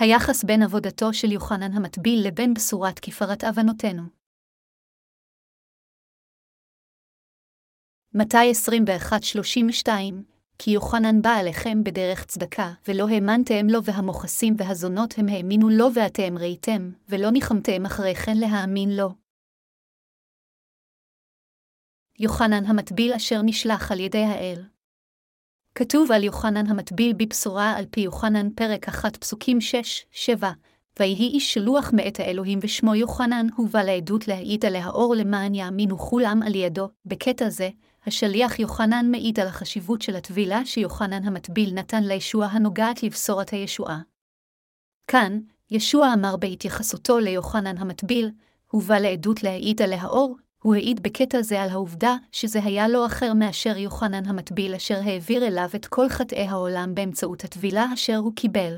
היחס בין עבודתו של יוחנן המטביל לבין בשורת כפרת אבנותינו. מתי 21-32 כי יוחנן בא אליכם בדרך צדקה, ולא האמנתם לו והמוכסים והזונות הם האמינו לו ואתם ראיתם, ולא ניחמתם אחרי כן להאמין לו. יוחנן המטביל אשר נשלח על ידי האל. כתוב על יוחנן המטביל בבשורה על פי יוחנן פרק 1 פסוקים 6-7, ויהי איש שלוח מאת האלוהים ושמו יוחנן, הוא בא לעדות להעיד עליה אור למען יאמינו כולם על ידו, בקטע זה, השליח יוחנן מעיד על החשיבות של הטבילה שיוחנן המטביל נתן לישוע הנוגעת לבשורת הישועה. כאן, ישוע אמר בהתייחסותו ליוחנן המטביל, הוא בא לעדות להעיד עליה אור, הוא העיד בקטע זה על העובדה שזה היה לא אחר מאשר יוחנן המטביל אשר העביר אליו את כל חטאי העולם באמצעות הטבילה אשר הוא קיבל.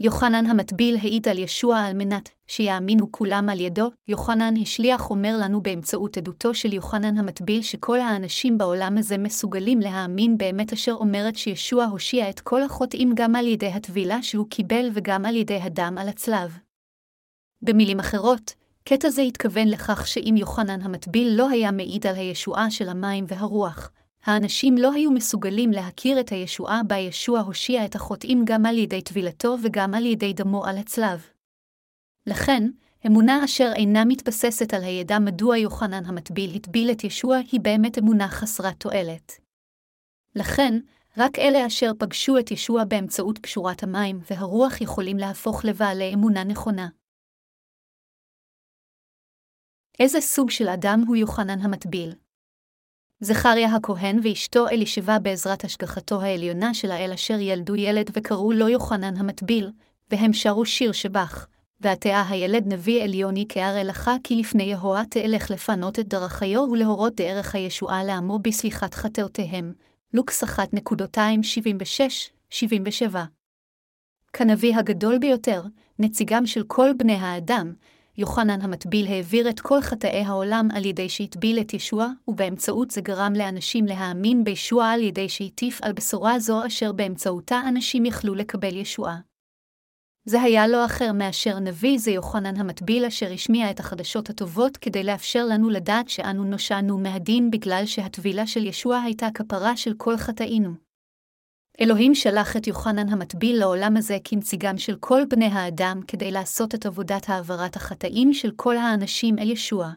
יוחנן המטביל העיד על ישוע על מנת שיאמינו כולם על ידו, יוחנן השליח אומר לנו באמצעות עדותו של יוחנן המטביל שכל האנשים בעולם הזה מסוגלים להאמין באמת אשר אומרת שישוע הושיע את כל החוטאים גם על ידי הטבילה שהוא קיבל וגם על ידי הדם על הצלב. במילים אחרות, קטע זה התכוון לכך שאם יוחנן המטביל לא היה מעיד על הישועה של המים והרוח, האנשים לא היו מסוגלים להכיר את הישועה בה ישוע הושיע את החוטאים גם על ידי טבילתו וגם על ידי דמו על הצלב. לכן, אמונה אשר אינה מתבססת על הידע מדוע יוחנן המטביל הטביל את ישוע היא באמת אמונה חסרת תועלת. לכן, רק אלה אשר פגשו את ישוע באמצעות קשורת המים והרוח יכולים להפוך לבעלי אמונה נכונה. איזה סוג של אדם הוא יוחנן המטביל? זכריה הכהן ואשתו אלישבע בעזרת השגחתו העליונה של האל אשר ילדו ילד וקראו לו יוחנן המטביל, והם שרו שיר שבח, ועתיה הילד נביא עליוני כהר אלכה כי לפני יהוה תלך לפנות את דרכיו ולהורות דרך הישועה לעמו בסליחת חטאותיהם. לוקס 1.276-77 כנביא הגדול ביותר, נציגם של כל בני האדם, יוחנן המטביל העביר את כל חטאי העולם על ידי שהטביל את ישוע, ובאמצעות זה גרם לאנשים להאמין בישוע על ידי שהטיף על בשורה זו אשר באמצעותה אנשים יכלו לקבל ישועה. זה היה לא אחר מאשר נביא זה יוחנן המטביל אשר השמיע את החדשות הטובות כדי לאפשר לנו לדעת שאנו נושענו מהדין בגלל שהטבילה של ישוע הייתה כפרה של כל חטאינו. אלוהים שלח את יוחנן המטביל לעולם הזה כנציגם של כל בני האדם כדי לעשות את עבודת העברת החטאים של כל האנשים אל ישוע.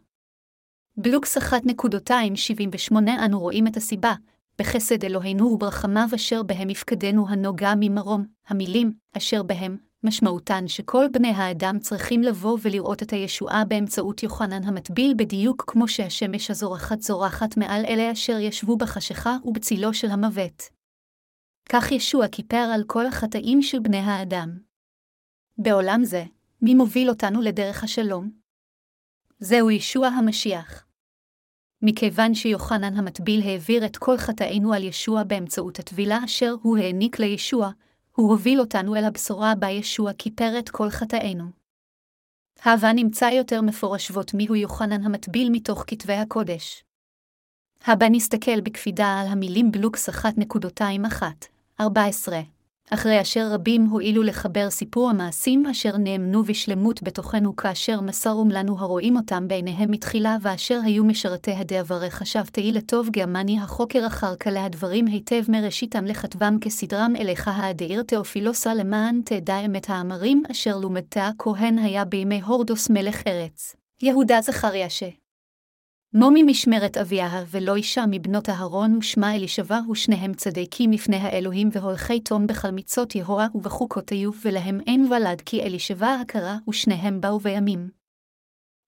בלוקס 1.278 אנו רואים את הסיבה, בחסד אלוהינו וברחמיו אשר בהם יפקדנו הנוגע ממרום, המילים, אשר בהם, משמעותן שכל בני האדם צריכים לבוא ולראות את הישועה באמצעות יוחנן המטביל בדיוק כמו שהשמש הזורחת זורחת מעל אלה אשר ישבו בחשיכה ובצילו של המוות. כך ישוע כיפר על כל החטאים של בני האדם. בעולם זה, מי מוביל אותנו לדרך השלום? זהו ישוע המשיח. מכיוון שיוחנן המטביל העביר את כל חטאינו על ישוע באמצעות הטבילה אשר הוא העניק לישוע, הוא הוביל אותנו אל הבשורה בה ישוע כיפר את כל חטאינו. הבה נמצא יותר מפורשבות מיהו יוחנן המטביל מתוך כתבי הקודש. הבא נסתכל בקפידה על המילים בלוקס 1.21, 14. אחרי אשר רבים הואילו לחבר סיפור המעשים אשר נאמנו בשלמות בתוכנו כאשר מסרום לנו הרואים אותם בעיניהם מתחילה ואשר היו משרתי הדעברי חשבתי לטוב גרמני החוקר אחר כלה הדברים היטב מראשיתם לכתבם כסדרם אליך האדיר תאופילוסה למען תדע אמת האמרים אשר לומדתה כהן היה בימי הורדוס מלך ארץ. יהודה זכריה ש. מומי משמרת אביה ולא אישה מבנות אהרון ושמה אלישבע ושניהם צדיקים לפני האלוהים והולכי תום בחלמיצות יהוה ובחוקות היו ולהם אין ולד כי אלישבע הכרה ושניהם באו בימים.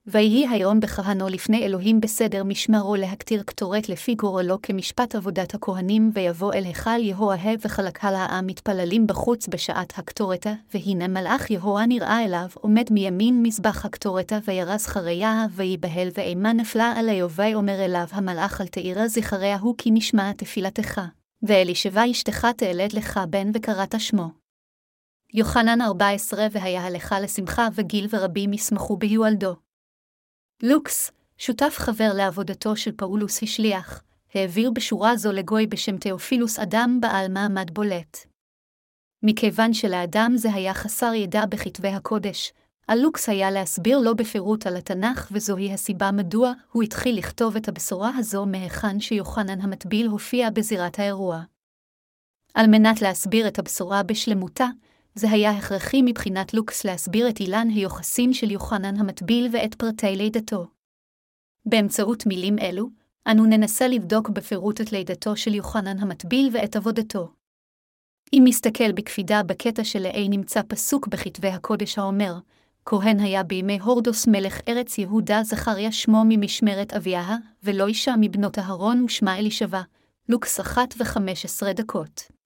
ויהי היום בכהנו לפני אלוהים בסדר משמרו להקטיר קטורת לפי גורלו כמשפט עבודת הכהנים, ויבוא אל היכל יהואה וחלקה העם מתפללים בחוץ בשעת הקטורתה, והנה מלאך יהוה נראה אליו, עומד מימין מזבח הקטורתה, וירז חריה, ויבהל ואימה נפלה עליו, ויאמר אליו המלאך אל תאירה זכריה הוא כי נשמע תפילתך. ואלישבע אשתך תלד לך בן וקראת שמו. יוחנן 14 והיה הלכה לשמחה וגיל ורבים ישמחו ביולדו. לוקס, שותף חבר לעבודתו של פאולוס השליח, העביר בשורה זו לגוי בשם תאופילוס אדם בעל מעמד בולט. מכיוון שלאדם זה היה חסר ידע בכתבי הקודש, על לוקס היה להסביר לו בפירוט על התנ"ך, וזוהי הסיבה מדוע הוא התחיל לכתוב את הבשורה הזו מהיכן שיוחנן המטביל הופיע בזירת האירוע. על מנת להסביר את הבשורה בשלמותה, זה היה הכרחי מבחינת לוקס להסביר את אילן היוחסין של יוחנן המטביל ואת פרטי לידתו. באמצעות מילים אלו, אנו ננסה לבדוק בפירוט את לידתו של יוחנן המטביל ואת עבודתו. אם נסתכל בקפידה בקטע שלעי נמצא פסוק בכתבי הקודש האומר, כהן היה בימי הורדוס מלך ארץ יהודה זכריה שמו ממשמרת אביה, ולא אישה מבנות אהרון ושמה אלישבע, לוקס אחת וחמש עשרה דקות.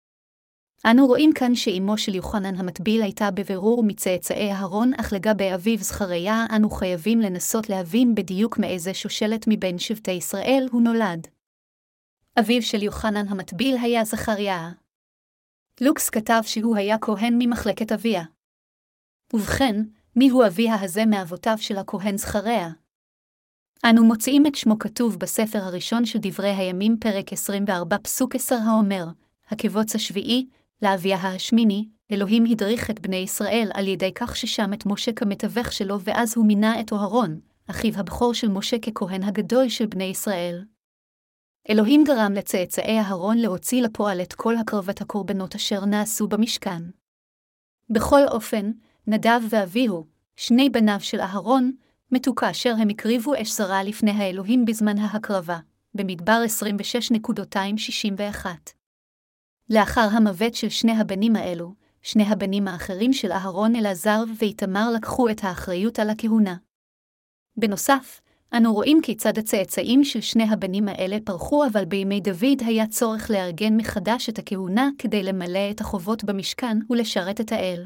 אנו רואים כאן שאימו של יוחנן המטביל הייתה בבירור מצאצאי אהרון, אך לגבי אביו זכריה אנו חייבים לנסות להבין בדיוק מאיזה שושלת מבין שבטי ישראל הוא נולד. אביו של יוחנן המטביל היה זכריה. לוקס כתב שהוא היה כהן ממחלקת אביה. ובכן, מיהו אביה הזה מאבותיו של הכהן זכריה? אנו מוצאים את שמו כתוב בספר הראשון של דברי הימים, פרק 24, פסוק 10 האומר, הקבוץ השביעי, לאביה השמיני, אלוהים הדריך את בני ישראל על ידי כך ששם את משה כמתווך שלו, ואז הוא מינה את אוהרון, אחיו הבכור של משה ככהן הגדול של בני ישראל. אלוהים גרם לצאצאי אהרון להוציא לפועל את כל הקרבת הקורבנות אשר נעשו במשכן. בכל אופן, נדב ואביהו, שני בניו של אהרון, מתו כאשר הם הקריבו אש זרה לפני האלוהים בזמן ההקרבה, במדבר 26.261. לאחר המוות של שני הבנים האלו, שני הבנים האחרים של אהרון אלעזר ואיתמר לקחו את האחריות על הכהונה. בנוסף, אנו רואים כיצד הצאצאים של שני הבנים האלה פרחו, אבל בימי דוד היה צורך לארגן מחדש את הכהונה כדי למלא את החובות במשכן ולשרת את האל.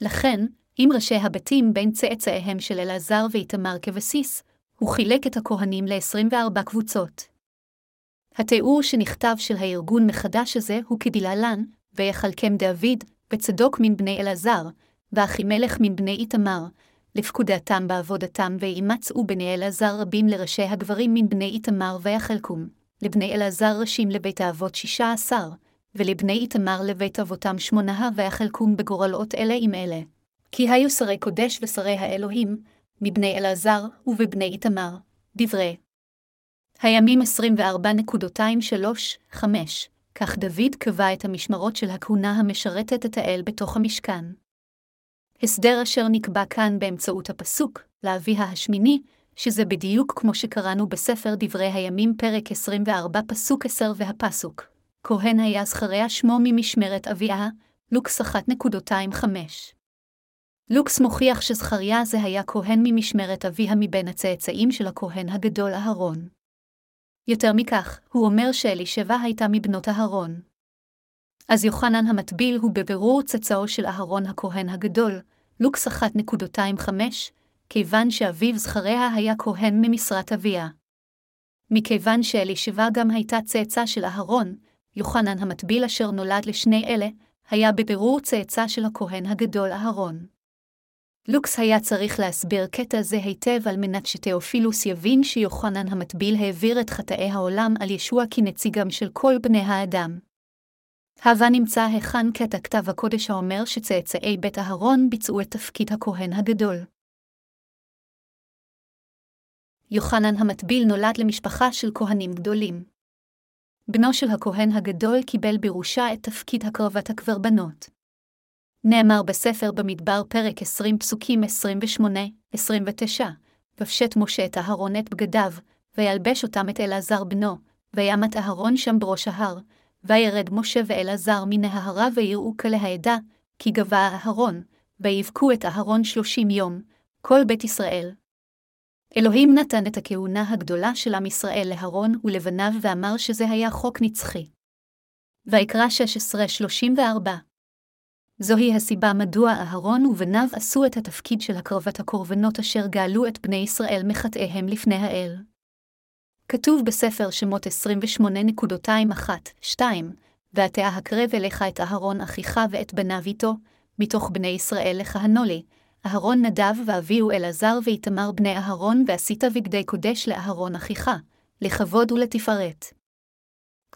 לכן, עם ראשי הבתים בין צאצאיהם של אלעזר ואיתמר כבסיס, הוא חילק את הכהנים ל-24 קבוצות. התיאור שנכתב של הארגון מחדש הזה הוא כדלהלן, ויחלקם דוד, וצדוק מן בני אלעזר, ואחימלך מן בני איתמר, לפקודתם בעבודתם, וימצאו בני אלעזר רבים לראשי הגברים מן בני איתמר ויחלקום, לבני אלעזר ראשים לבית האבות שישה עשר, ולבני איתמר לבית אבותם שמונה ויחלקום בגורלות אלה עם אלה. כי היו שרי קודש ושרי האלוהים, מבני אלעזר ובבני איתמר, דברי הימים 24.235, כך דוד קבע את המשמרות של הכהונה המשרתת את האל בתוך המשכן. הסדר אשר נקבע כאן באמצעות הפסוק, לאביה השמיני, שזה בדיוק כמו שקראנו בספר דברי הימים פרק 24 פסוק 10 והפסוק. כהן היה זכריה שמו ממשמרת אביה, לוקס 1.25. לוקס מוכיח שזכריה זה היה כהן ממשמרת אביה מבין הצאצאים של הכהן הגדול אהרון. יותר מכך, הוא אומר שאלישבע הייתה מבנות אהרון. אז יוחנן המטביל הוא בבירור צאצאו של אהרון הכהן הגדול, לוקס 1.25, כיוון שאביו זכריה היה כהן ממשרת אביה. מכיוון שאלישבע גם הייתה צאצא של אהרון, יוחנן המטביל אשר נולד לשני אלה, היה בבירור צאצא של הכהן הגדול אהרון. לוקס היה צריך להסביר קטע זה היטב על מנת שתאופילוס יבין שיוחנן המטביל העביר את חטאי העולם על ישוע כנציגם של כל בני האדם. הווה נמצא היכן קטע כתב הקודש האומר שצאצאי בית אהרון ביצעו את תפקיד הכהן הגדול. יוחנן המטביל נולד למשפחה של כהנים גדולים. בנו של הכהן הגדול קיבל בירושה את תפקיד הקרבת הקברבנות. נאמר בספר במדבר פרק 20 פסוקים 28-29, ופשט משה את אהרון את בגדיו, וילבש אותם את אלעזר בנו, וימת אהרון שם בראש ההר, וירד משה ואלעזר מן ההרה ויראו כלי העדה, כי גבה אהרון, ויבכו את אהרון שלושים יום, כל בית ישראל. אלוהים נתן את הכהונה הגדולה של עם ישראל להרון ולבניו ואמר שזה היה חוק נצחי. ויקרא 16-34 זוהי הסיבה מדוע אהרון ובניו עשו את התפקיד של הקרבת הקורבנות אשר גאלו את בני ישראל מחטאיהם לפני האל. כתוב בספר שמות 28.21-2, ועתה הקרב אליך את אהרון אחיך ואת בניו איתו, מתוך בני ישראל לכהנו לי, אהרון נדב ואביהו אלעזר ואיתמר בני אהרון ועשית בגדי קודש לאהרון אחיך, לכבוד ולתפארת.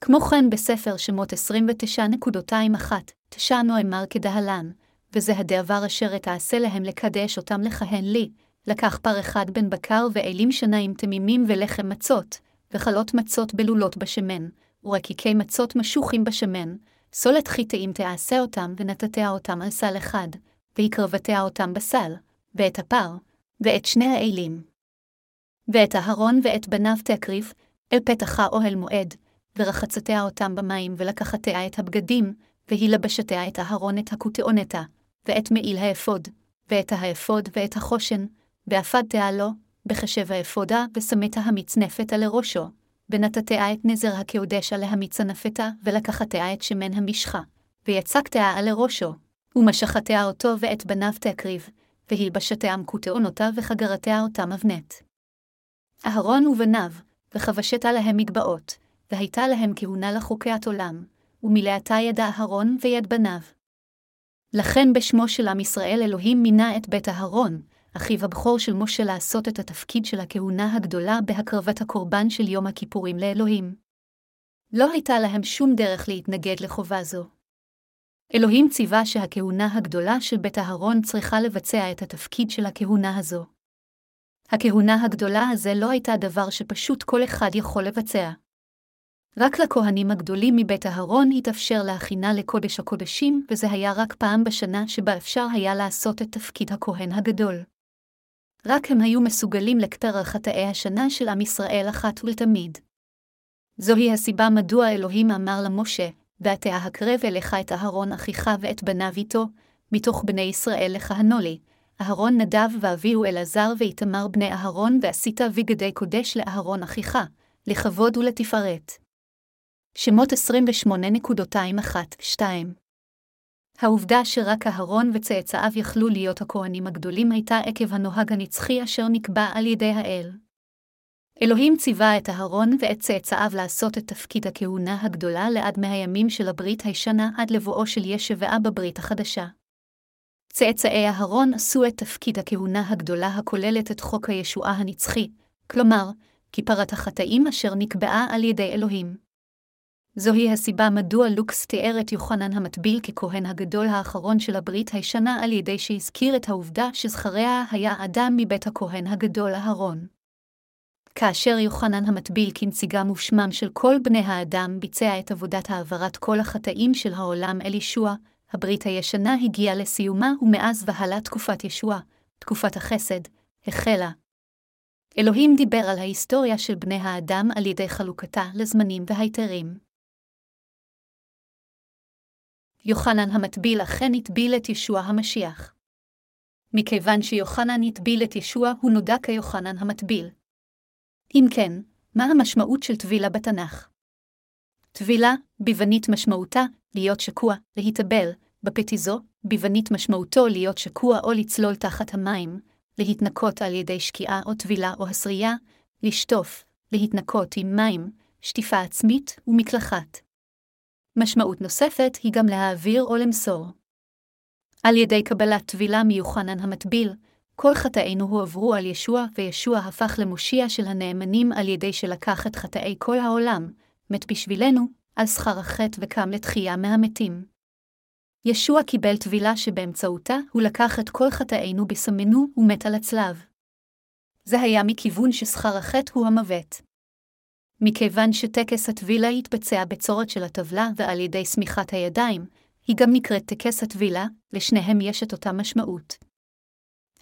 כמו כן בספר שמות 29.21, תשענו אמר כדהלן, וזה הדבר אשר אתעשה להם לקדש אותם לכהן לי, לקח פר אחד בן בקר ואלים שניים תמימים ולחם מצות, וחלות מצות בלולות בשמן, ורקיקי מצות משוחים בשמן, סולת חיטאים תעשה אותם ונתתיה אותם על סל אחד, והקרבתיה אותם בסל, ואת הפר, ואת שני האלים. ואת אהרון ואת בניו תקריב, אל פתחה אוהל מועד, ורחצתיה אותם במים, ולקחתיה את הבגדים, והיא לבשתיה את אהרון את הכותאונתה, ואת מעיל האפוד, ואת האפוד ואת החושן, ואפדתיה לו, בחשב האפודה, ושמתה המצנפת על ראשו, ונתתיה את נזר הקודש עליה מצנפתה, ולקחתיה את שמן המשחה, ויצקתיה על ראשו, ומשכתיה אותו ואת בניו תקריב, והלבשתיה מכותאונותה וחגרתיה אותם אבנת. אהרון ובניו, וכבשתה להם מגבעות, והייתה להם כהונה לחוקיית עולם, ומלאתה יד אהרון ויד בניו. לכן בשמו של עם ישראל אלוהים מינה את בית אהרון, אחיו הבכור של משה לעשות את התפקיד של הכהונה הגדולה בהקרבת הקורבן של יום הכיפורים לאלוהים. לא הייתה להם שום דרך להתנגד לחובה זו. אלוהים ציווה שהכהונה הגדולה של בית אהרון צריכה לבצע את התפקיד של הכהונה הזו. הכהונה הגדולה הזה לא הייתה דבר שפשוט כל אחד יכול לבצע. רק לכהנים הגדולים מבית אהרון התאפשר להכינה לקודש הקודשים, וזה היה רק פעם בשנה שבה אפשר היה לעשות את תפקיד הכהן הגדול. רק הם היו מסוגלים לכתר חטאי השנה של עם ישראל אחת ולתמיד. זוהי הסיבה מדוע אלוהים אמר למשה, ואתה הקרב אליך את אהרון אחיך ואת בניו איתו, מתוך בני ישראל לכהנו לי, אהרון נדב ואביהו אלעזר ואיתמר בני אהרון, ועשית בגדי קודש לאהרון אחיך, לכבוד ולתפארת. שמות 28.21-2 העובדה שרק אהרון וצאצאיו יכלו להיות הכהנים הגדולים הייתה עקב הנוהג הנצחי אשר נקבע על ידי האל. אלוהים ציווה את אהרון ואת צאצאיו לעשות את תפקיד הכהונה הגדולה לעד מהימים של הברית הישנה עד לבואו של ישבעה בברית החדשה. צאצאי אהרון עשו את תפקיד הכהונה הגדולה הכוללת את חוק הישועה הנצחי, כלומר, כיפרת החטאים אשר נקבעה על ידי אלוהים. זוהי הסיבה מדוע לוקס תיאר את יוחנן המטביל ככהן הגדול האחרון של הברית הישנה על ידי שהזכיר את העובדה שזכריה היה אדם מבית הכהן הגדול אהרון. כאשר יוחנן המטביל כנציגם ושמם של כל בני האדם ביצע את עבודת העברת כל החטאים של העולם אל ישוע, הברית הישנה הגיעה לסיומה ומאז והלאה תקופת ישוע, תקופת החסד, החלה. אלוהים דיבר על ההיסטוריה של בני האדם על ידי חלוקתה לזמנים והיתרים. יוחנן המטביל אכן הטביל את ישוע המשיח. מכיוון שיוחנן הטביל את ישוע, הוא נודע כיוחנן המטביל. אם כן, מה המשמעות של טבילה בתנ"ך? טבילה, ביוונית משמעותה, להיות שקוע, להתאבל, בפטיזו, ביוונית משמעותו להיות שקוע או לצלול תחת המים, להתנקות על ידי שקיעה או טבילה או הסרייה, לשטוף, להתנקות עם מים, שטיפה עצמית ומקלחת. משמעות נוספת היא גם להעביר או למסור. על ידי קבלת טבילה מיוחנן המטביל, כל חטאינו הועברו על ישוע, וישוע הפך למושיע של הנאמנים על ידי שלקח את חטאי כל העולם, מת בשבילנו, על שכר החטא וקם לתחייה מהמתים. ישוע קיבל טבילה שבאמצעותה הוא לקח את כל חטאינו בסמנו ומת על הצלב. זה היה מכיוון ששכר החטא הוא המוות. מכיוון שטקס הטבילה התבצע בצורת של הטבלה ועל ידי שמיכת הידיים, היא גם נקראת טקס הטבילה, לשניהם יש את אותה משמעות.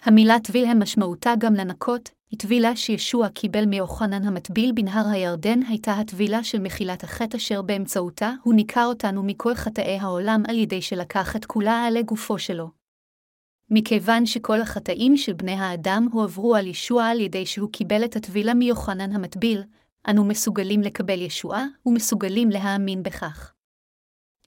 המילה טביל הם משמעותה גם לנקות, הטבילה שישוע קיבל מיוחנן המטביל בנהר הירדן הייתה הטבילה של מחילת החטא אשר באמצעותה הוא ניכר אותנו מכל חטאי העולם על ידי שלקח את כולה עלי גופו שלו. מכיוון שכל החטאים של בני האדם הועברו על ישוע על ידי שהוא קיבל את הטבילה מיוחנן המטביל, אנו מסוגלים לקבל ישועה ומסוגלים להאמין בכך.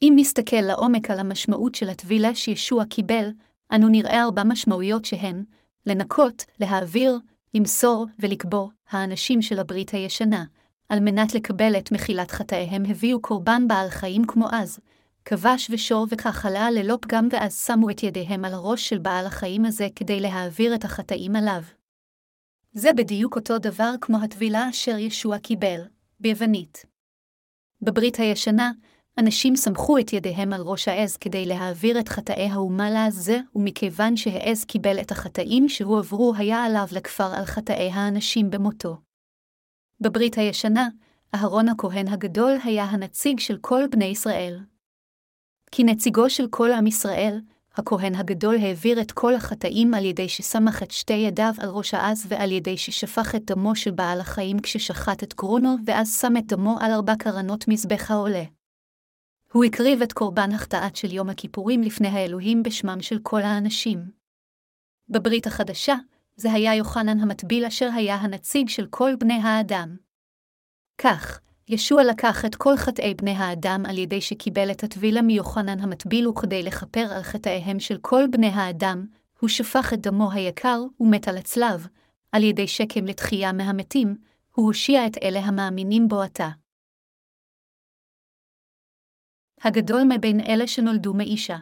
אם נסתכל לעומק על המשמעות של הטבילה שישוע קיבל, אנו נראה ארבע משמעויות שהן לנקות, להעביר, למסור ולקבור, האנשים של הברית הישנה, על מנת לקבל את מחילת חטאיהם הביאו קורבן בעל חיים כמו אז, כבש ושור וכך עלה ללא פגם ואז שמו את ידיהם על הראש של בעל החיים הזה כדי להעביר את החטאים עליו. זה בדיוק אותו דבר כמו הטבילה אשר ישוע קיבל, ביוונית. בברית הישנה, אנשים סמכו את ידיהם על ראש העז כדי להעביר את חטאי האומה לעזה, ומכיוון שהעז קיבל את החטאים שהועברו, היה עליו לכפר על חטאי האנשים במותו. בברית הישנה, אהרון הכהן הגדול היה הנציג של כל בני ישראל. כי נציגו של כל עם ישראל, הכהן הגדול העביר את כל החטאים על ידי שסמך את שתי ידיו על ראש העז ועל ידי ששפך את דמו של בעל החיים כששחט את גרונו, ואז שם את דמו על ארבע קרנות מזבח העולה. הוא הקריב את קורבן החטאת של יום הכיפורים לפני האלוהים בשמם של כל האנשים. בברית החדשה, זה היה יוחנן המטביל אשר היה הנציג של כל בני האדם. כך, ישוע לקח את כל חטאי בני האדם על ידי שקיבל את הטבילה מיוחנן המטביל וכדי לכפר על חטאיהם של כל בני האדם, הוא שפך את דמו היקר ומת על הצלב, על ידי שקם לתחייה מהמתים, הוא הושיע את אלה המאמינים בו עתה. הגדול מבין אלה שנולדו מאישה.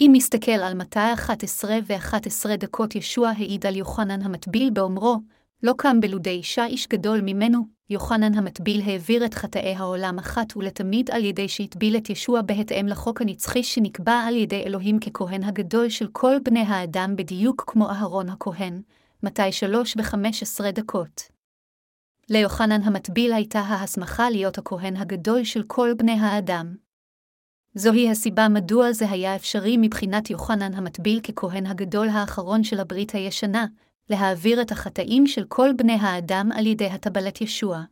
אם נסתכל על מתי 11 ו-11 דקות ישוע העיד על יוחנן המטביל באומרו, לא קם בלודי אישה איש גדול ממנו, יוחנן המטביל העביר את חטאי העולם אחת ולתמיד על ידי שהטביל את ישוע בהתאם לחוק הנצחי שנקבע על ידי אלוהים ככהן הגדול של כל בני האדם בדיוק כמו אהרון הכהן, מתי שלוש וחמש עשרה דקות. ליוחנן המטביל הייתה ההסמכה להיות הכהן הגדול של כל בני האדם. זוהי הסיבה מדוע זה היה אפשרי מבחינת יוחנן המטביל ככהן הגדול האחרון של הברית הישנה, להעביר את החטאים של כל בני האדם על ידי הטבלת ישוע.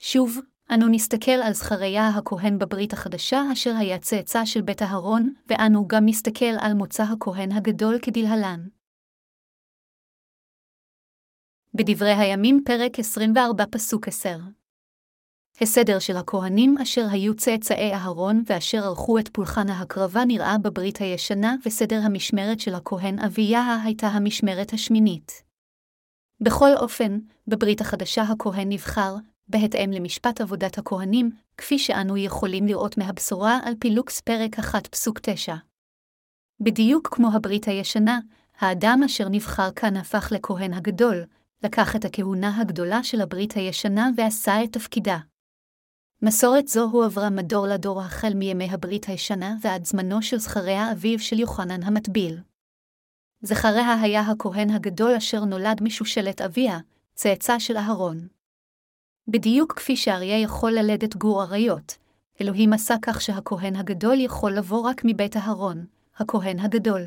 שוב, אנו נסתכל על זכריה הכהן בברית החדשה אשר היה צאצא של בית אהרון, ואנו גם נסתכל על מוצא הכהן הגדול כדלהלן. בדברי הימים פרק 24 פסוק 10 הסדר של הכהנים אשר היו צאצאי אהרון ואשר ערכו את פולחן ההקרבה נראה בברית הישנה, וסדר המשמרת של הכהן אביה הייתה המשמרת השמינית. בכל אופן, בברית החדשה הכהן נבחר, בהתאם למשפט עבודת הכהנים, כפי שאנו יכולים לראות מהבשורה על פילוקס פרק 1 פסוק 9. בדיוק כמו הברית הישנה, האדם אשר נבחר כאן הפך לכהן הגדול, לקח את הכהונה הגדולה של הברית הישנה ועשה את תפקידה. מסורת זו הועברה מדור לדור החל מימי הברית הישנה ועד זמנו של זכריה אביו של יוחנן המטביל. זכריה היה הכהן הגדול אשר נולד משושלת אביה, צאצא של אהרון. בדיוק כפי שאריה יכול ללדת גור אריות, אלוהים עשה כך שהכהן הגדול יכול לבוא רק מבית אהרון, הכהן הגדול.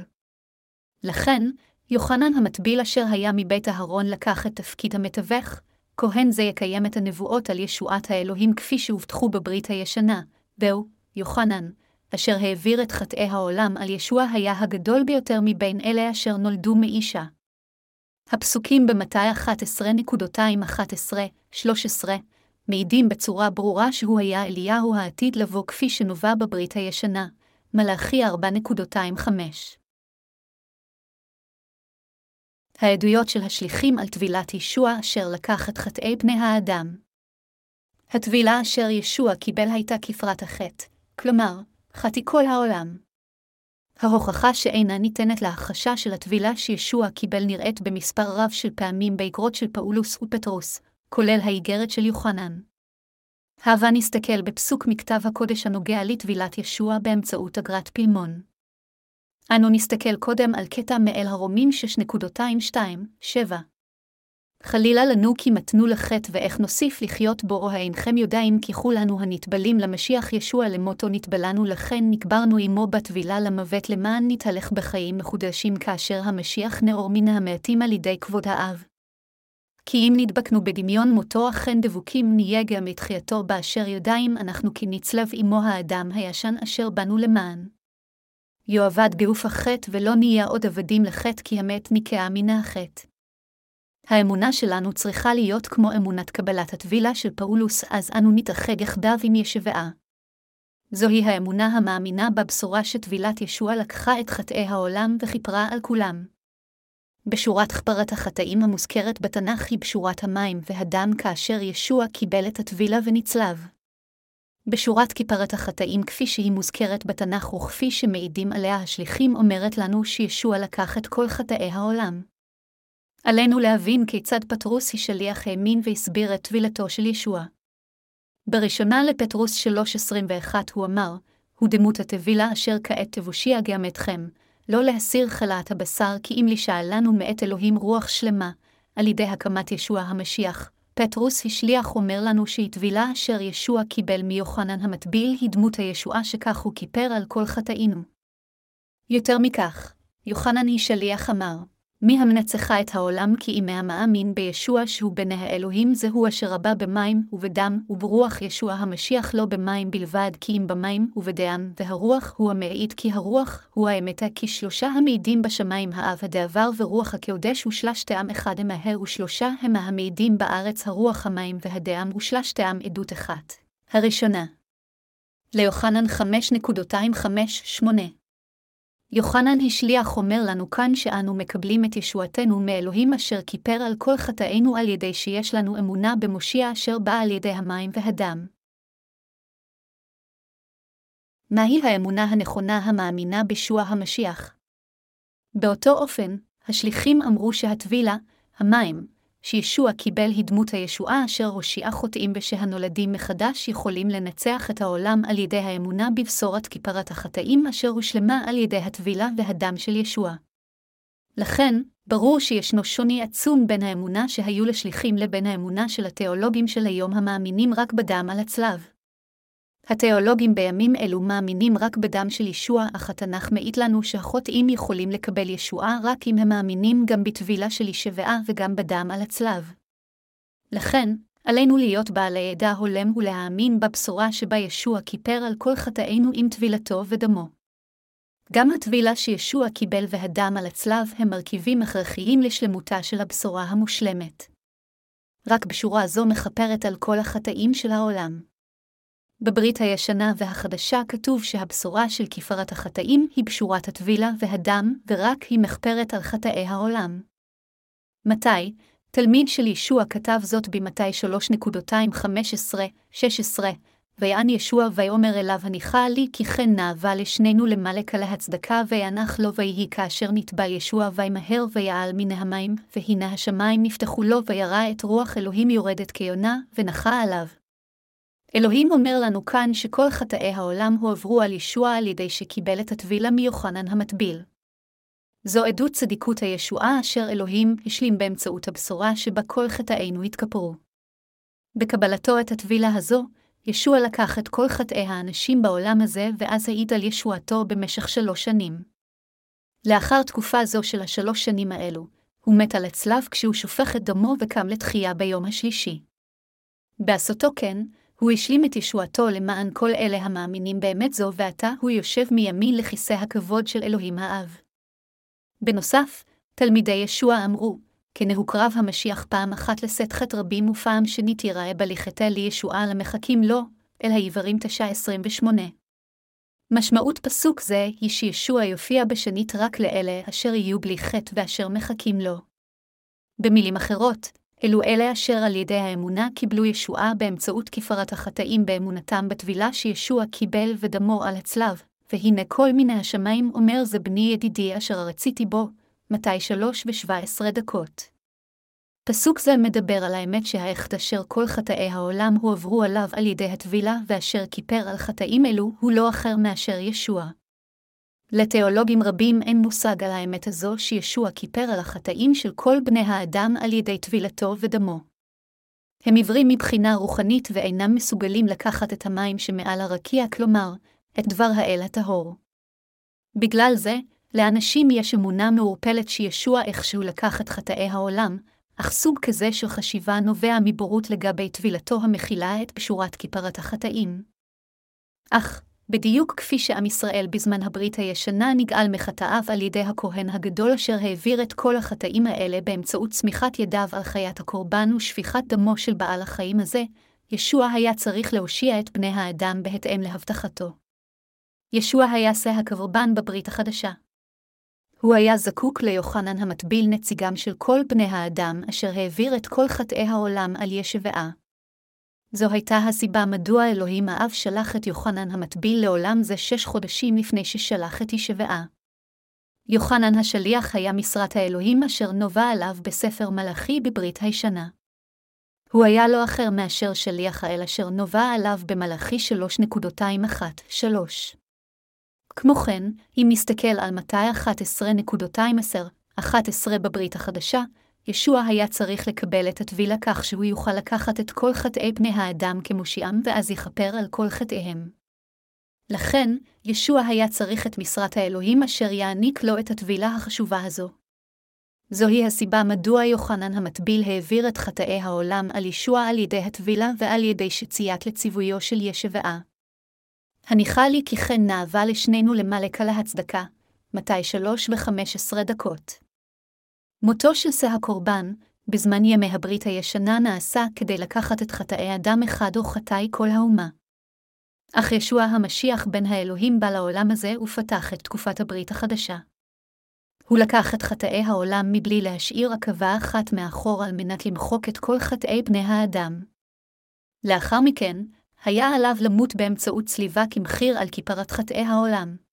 לכן, יוחנן המטביל אשר היה מבית אהרון לקח את תפקיד המתווך, כהן זה יקיים את הנבואות על ישועת האלוהים כפי שהובטחו בברית הישנה, והוא, יוחנן, אשר העביר את חטאי העולם על ישוע היה הגדול ביותר מבין אלה אשר נולדו מאישה. הפסוקים במתי 11.11-13 מעידים בצורה ברורה שהוא היה אליהו העתיד לבוא כפי שנובע בברית הישנה, מלאכי 4.25. העדויות של השליחים על טבילת ישוע אשר לקח את חטאי בני האדם. הטבילה אשר ישוע קיבל הייתה כפרת החטא, כלומר, חטאי כל העולם. ההוכחה שאינה ניתנת להכחשה של הטבילה שישוע קיבל נראית במספר רב של פעמים באגרות של פאולוס ופטרוס, כולל האיגרת של יוחנן. הבה נסתכל בפסוק מכתב הקודש הנוגע לטבילת ישוע באמצעות אגרת פלמון. אנו נסתכל קודם על קטע מאל הרומים 6.227. חלילה לנו כי מתנו לחטא ואיך נוסיף לחיות בו, או האינכם יודעים כי כולנו הנטבלים למשיח ישוע למותו נטבלנו לכן נקברנו עמו בטבילה למוות למען נתהלך בחיים מחודשים כאשר המשיח נאור מן המעטים על ידי כבוד האב. כי אם נדבקנו בדמיון מותו, אכן דבוקים נהיה גם לתחייתו באשר יודעים אנחנו כי נצלב עמו האדם הישן אשר בנו למען. יאבד גוף החטא ולא נהיה עוד עבדים לחטא כי המת נקעה מן החטא. האמונה שלנו צריכה להיות כמו אמונת קבלת הטבילה של פאולוס, אז אנו נתאחד יחדיו עם ישבעה. זוהי האמונה המאמינה בבשורה שטבילת ישוע לקחה את חטאי העולם וכיפרה על כולם. בשורת כפרת החטאים המוזכרת בתנ"ך היא בשורת המים והדם כאשר ישוע קיבל את הטבילה ונצלב. בשורת כיפרת החטאים כפי שהיא מוזכרת בתנ"ך וכפי שמעידים עליה השליחים אומרת לנו שישוע לקח את כל חטאי העולם. עלינו להבין כיצד פטרוס היא שליח האמין והסביר את טבילתו של ישוע. בראשונה לפטרוס 3.21 הוא אמר, הוא דמות הטבילה אשר כעת תבושיע גם אתכם, לא להסיר חלאת הבשר כי אם לשאלנו מאת אלוהים רוח שלמה, על ידי הקמת ישוע המשיח. פטרוס השליח אומר לנו שהיא טבילה אשר ישוע קיבל מיוחנן המטביל היא דמות הישועה שכך הוא כיפר על כל חטאינו. יותר מכך, יוחנן היא שליח אמר, מי המנצחה את העולם כי אם המאמין בישוע שהוא בני האלוהים זהו אשר הבא במים ובדם וברוח ישוע המשיח לא במים בלבד כי אם במים ובדם, והרוח הוא המעיד כי הרוח הוא האמתה כי שלושה המעידים בשמיים האב הדעבר ורוח הקודש ושלשתם אחד מהר ושלושה הם המעידים בארץ הרוח המים והדם ושלשתם עדות אחת. הראשונה ליוחנן 5.258 יוחנן השליח אומר לנו כאן שאנו מקבלים את ישועתנו מאלוהים אשר כיפר על כל חטאינו על ידי שיש לנו אמונה במושיע אשר בא על ידי המים והדם. מהי האמונה הנכונה המאמינה בישוע המשיח? באותו אופן, השליחים אמרו שהטבילה, המים, שישוע קיבל היא דמות הישועה אשר הושיעה חוטאים ושהנולדים מחדש יכולים לנצח את העולם על ידי האמונה בבשורת כיפרת החטאים אשר הושלמה על ידי הטבילה והדם של ישוע. לכן, ברור שישנו שוני עצום בין האמונה שהיו לשליחים לבין האמונה של התיאולוגים של היום המאמינים רק בדם על הצלב. התיאולוגים בימים אלו מאמינים רק בדם של ישוע, אך התנ"ך מעיד לנו שהחוטאים יכולים לקבל ישועה רק אם הם מאמינים גם בטבילה של ישבעה וגם בדם על הצלב. לכן, עלינו להיות בעלי עדה הולם ולהאמין בבשורה שבה ישוע כיפר על כל חטאינו עם טבילתו ודמו. גם הטבילה שישוע קיבל והדם על הצלב הם מרכיבים הכרחיים לשלמותה של הבשורה המושלמת. רק בשורה זו מכפרת על כל החטאים של העולם. בברית הישנה והחדשה כתוב שהבשורה של כפרת החטאים היא בשורת הטבילה והדם, ורק היא מכפרת על חטאי העולם. מתי, תלמיד של ישוע כתב זאת במתי 3.215-16, ויען ישוע ויאמר אליו הניחה לי כי כן נאווה לשנינו למלך על ההצדקה וינח לו ויהי כאשר נטבע ישוע וימהר ויעל מן המים, והנה השמיים נפתחו לו וירא את רוח אלוהים יורדת כיונה, ונחה עליו. אלוהים אומר לנו כאן שכל חטאי העולם הועברו על ישוע על ידי שקיבל את הטבילה מיוחנן המטביל. זו עדות צדיקות הישועה אשר אלוהים השלים באמצעות הבשורה שבה כל חטאינו התכפרו. בקבלתו את הטבילה הזו, ישוע לקח את כל חטאי האנשים בעולם הזה ואז העיד על ישועתו במשך שלוש שנים. לאחר תקופה זו של השלוש שנים האלו, הוא מת על הצלב כשהוא שופך את דמו וקם לתחייה ביום השלישי. בעשותו כן, הוא השלים את ישועתו למען כל אלה המאמינים באמת זו, ועתה הוא יושב מימין לכיסא הכבוד של אלוהים האב. בנוסף, תלמידי ישוע אמרו, כן הוקרב המשיח פעם אחת לשאת חטא רבים ופעם שנית ייראה בלכתה לישועה למחכים לו, אל העברים 9.28. משמעות פסוק זה היא שישוע יופיע בשנית רק לאלה אשר יהיו בלי חטא ואשר מחכים לו. במילים אחרות, אלו אלה אשר על ידי האמונה קיבלו ישועה באמצעות כפרת החטאים באמונתם בטבילה שישוע קיבל ודמו על הצלב, והנה כל מיני השמיים אומר זה בני ידידי אשר רציתי בו, מתי שלוש ושבע עשרה דקות. פסוק זה מדבר על האמת שהאחד אשר כל חטאי העולם הועברו עליו על ידי הטבילה, ואשר כיפר על חטאים אלו הוא לא אחר מאשר ישוע. לתיאולוגים רבים אין מושג על האמת הזו שישוע כיפר על החטאים של כל בני האדם על ידי טבילתו ודמו. הם עיוורים מבחינה רוחנית ואינם מסוגלים לקחת את המים שמעל הרקיע, כלומר, את דבר האל הטהור. בגלל זה, לאנשים יש אמונה מעורפלת שישוע איכשהו לקח את חטאי העולם, אך סוג כזה של חשיבה נובע מבורות לגבי טבילתו המכילה את פשורת כיפרת החטאים. אך, בדיוק כפי שעם ישראל בזמן הברית הישנה נגאל מחטאיו על ידי הכהן הגדול אשר העביר את כל החטאים האלה באמצעות צמיחת ידיו על חיית הקורבן ושפיכת דמו של בעל החיים הזה, ישוע היה צריך להושיע את בני האדם בהתאם להבטחתו. ישוע היה שא הקורבן בברית החדשה. הוא היה זקוק ליוחנן המטביל נציגם של כל בני האדם אשר העביר את כל חטאי העולם על ישבעה. זו הייתה הסיבה מדוע אלוהים האב שלח את יוחנן המטביל לעולם זה שש חודשים לפני ששלח את ישבעה. יוחנן השליח היה משרת האלוהים אשר נובע עליו בספר מלאכי בברית הישנה. הוא היה לא אחר מאשר שליח האל אשר נובע עליו במלאכי 3.21-3. כמו כן, אם נסתכל על מתי 11.11 בברית החדשה, ישוע היה צריך לקבל את הטבילה כך שהוא יוכל לקחת את כל חטאי פני האדם כמושיעם ואז יכפר על כל חטאיהם. לכן, ישוע היה צריך את משרת האלוהים אשר יעניק לו את הטבילה החשובה הזו. זוהי הסיבה מדוע יוחנן המטביל העביר את חטאי העולם על ישוע על ידי הטבילה ועל ידי שציית לציוויו של ישבעה. הניחה לי כי כן נאווה לשנינו למלק על ההצדקה, מתי שלוש וחמש עשרה דקות. מותו של שא הקורבן, בזמן ימי הברית הישנה נעשה כדי לקחת את חטאי אדם אחד או חטאי כל האומה. אך ישוע המשיח בן האלוהים בא לעולם הזה ופתח את תקופת הברית החדשה. הוא לקח את חטאי העולם מבלי להשאיר עכבה אחת מאחור על מנת למחוק את כל חטאי בני האדם. לאחר מכן, היה עליו למות באמצעות צליבה כמחיר על כיפרת חטאי העולם.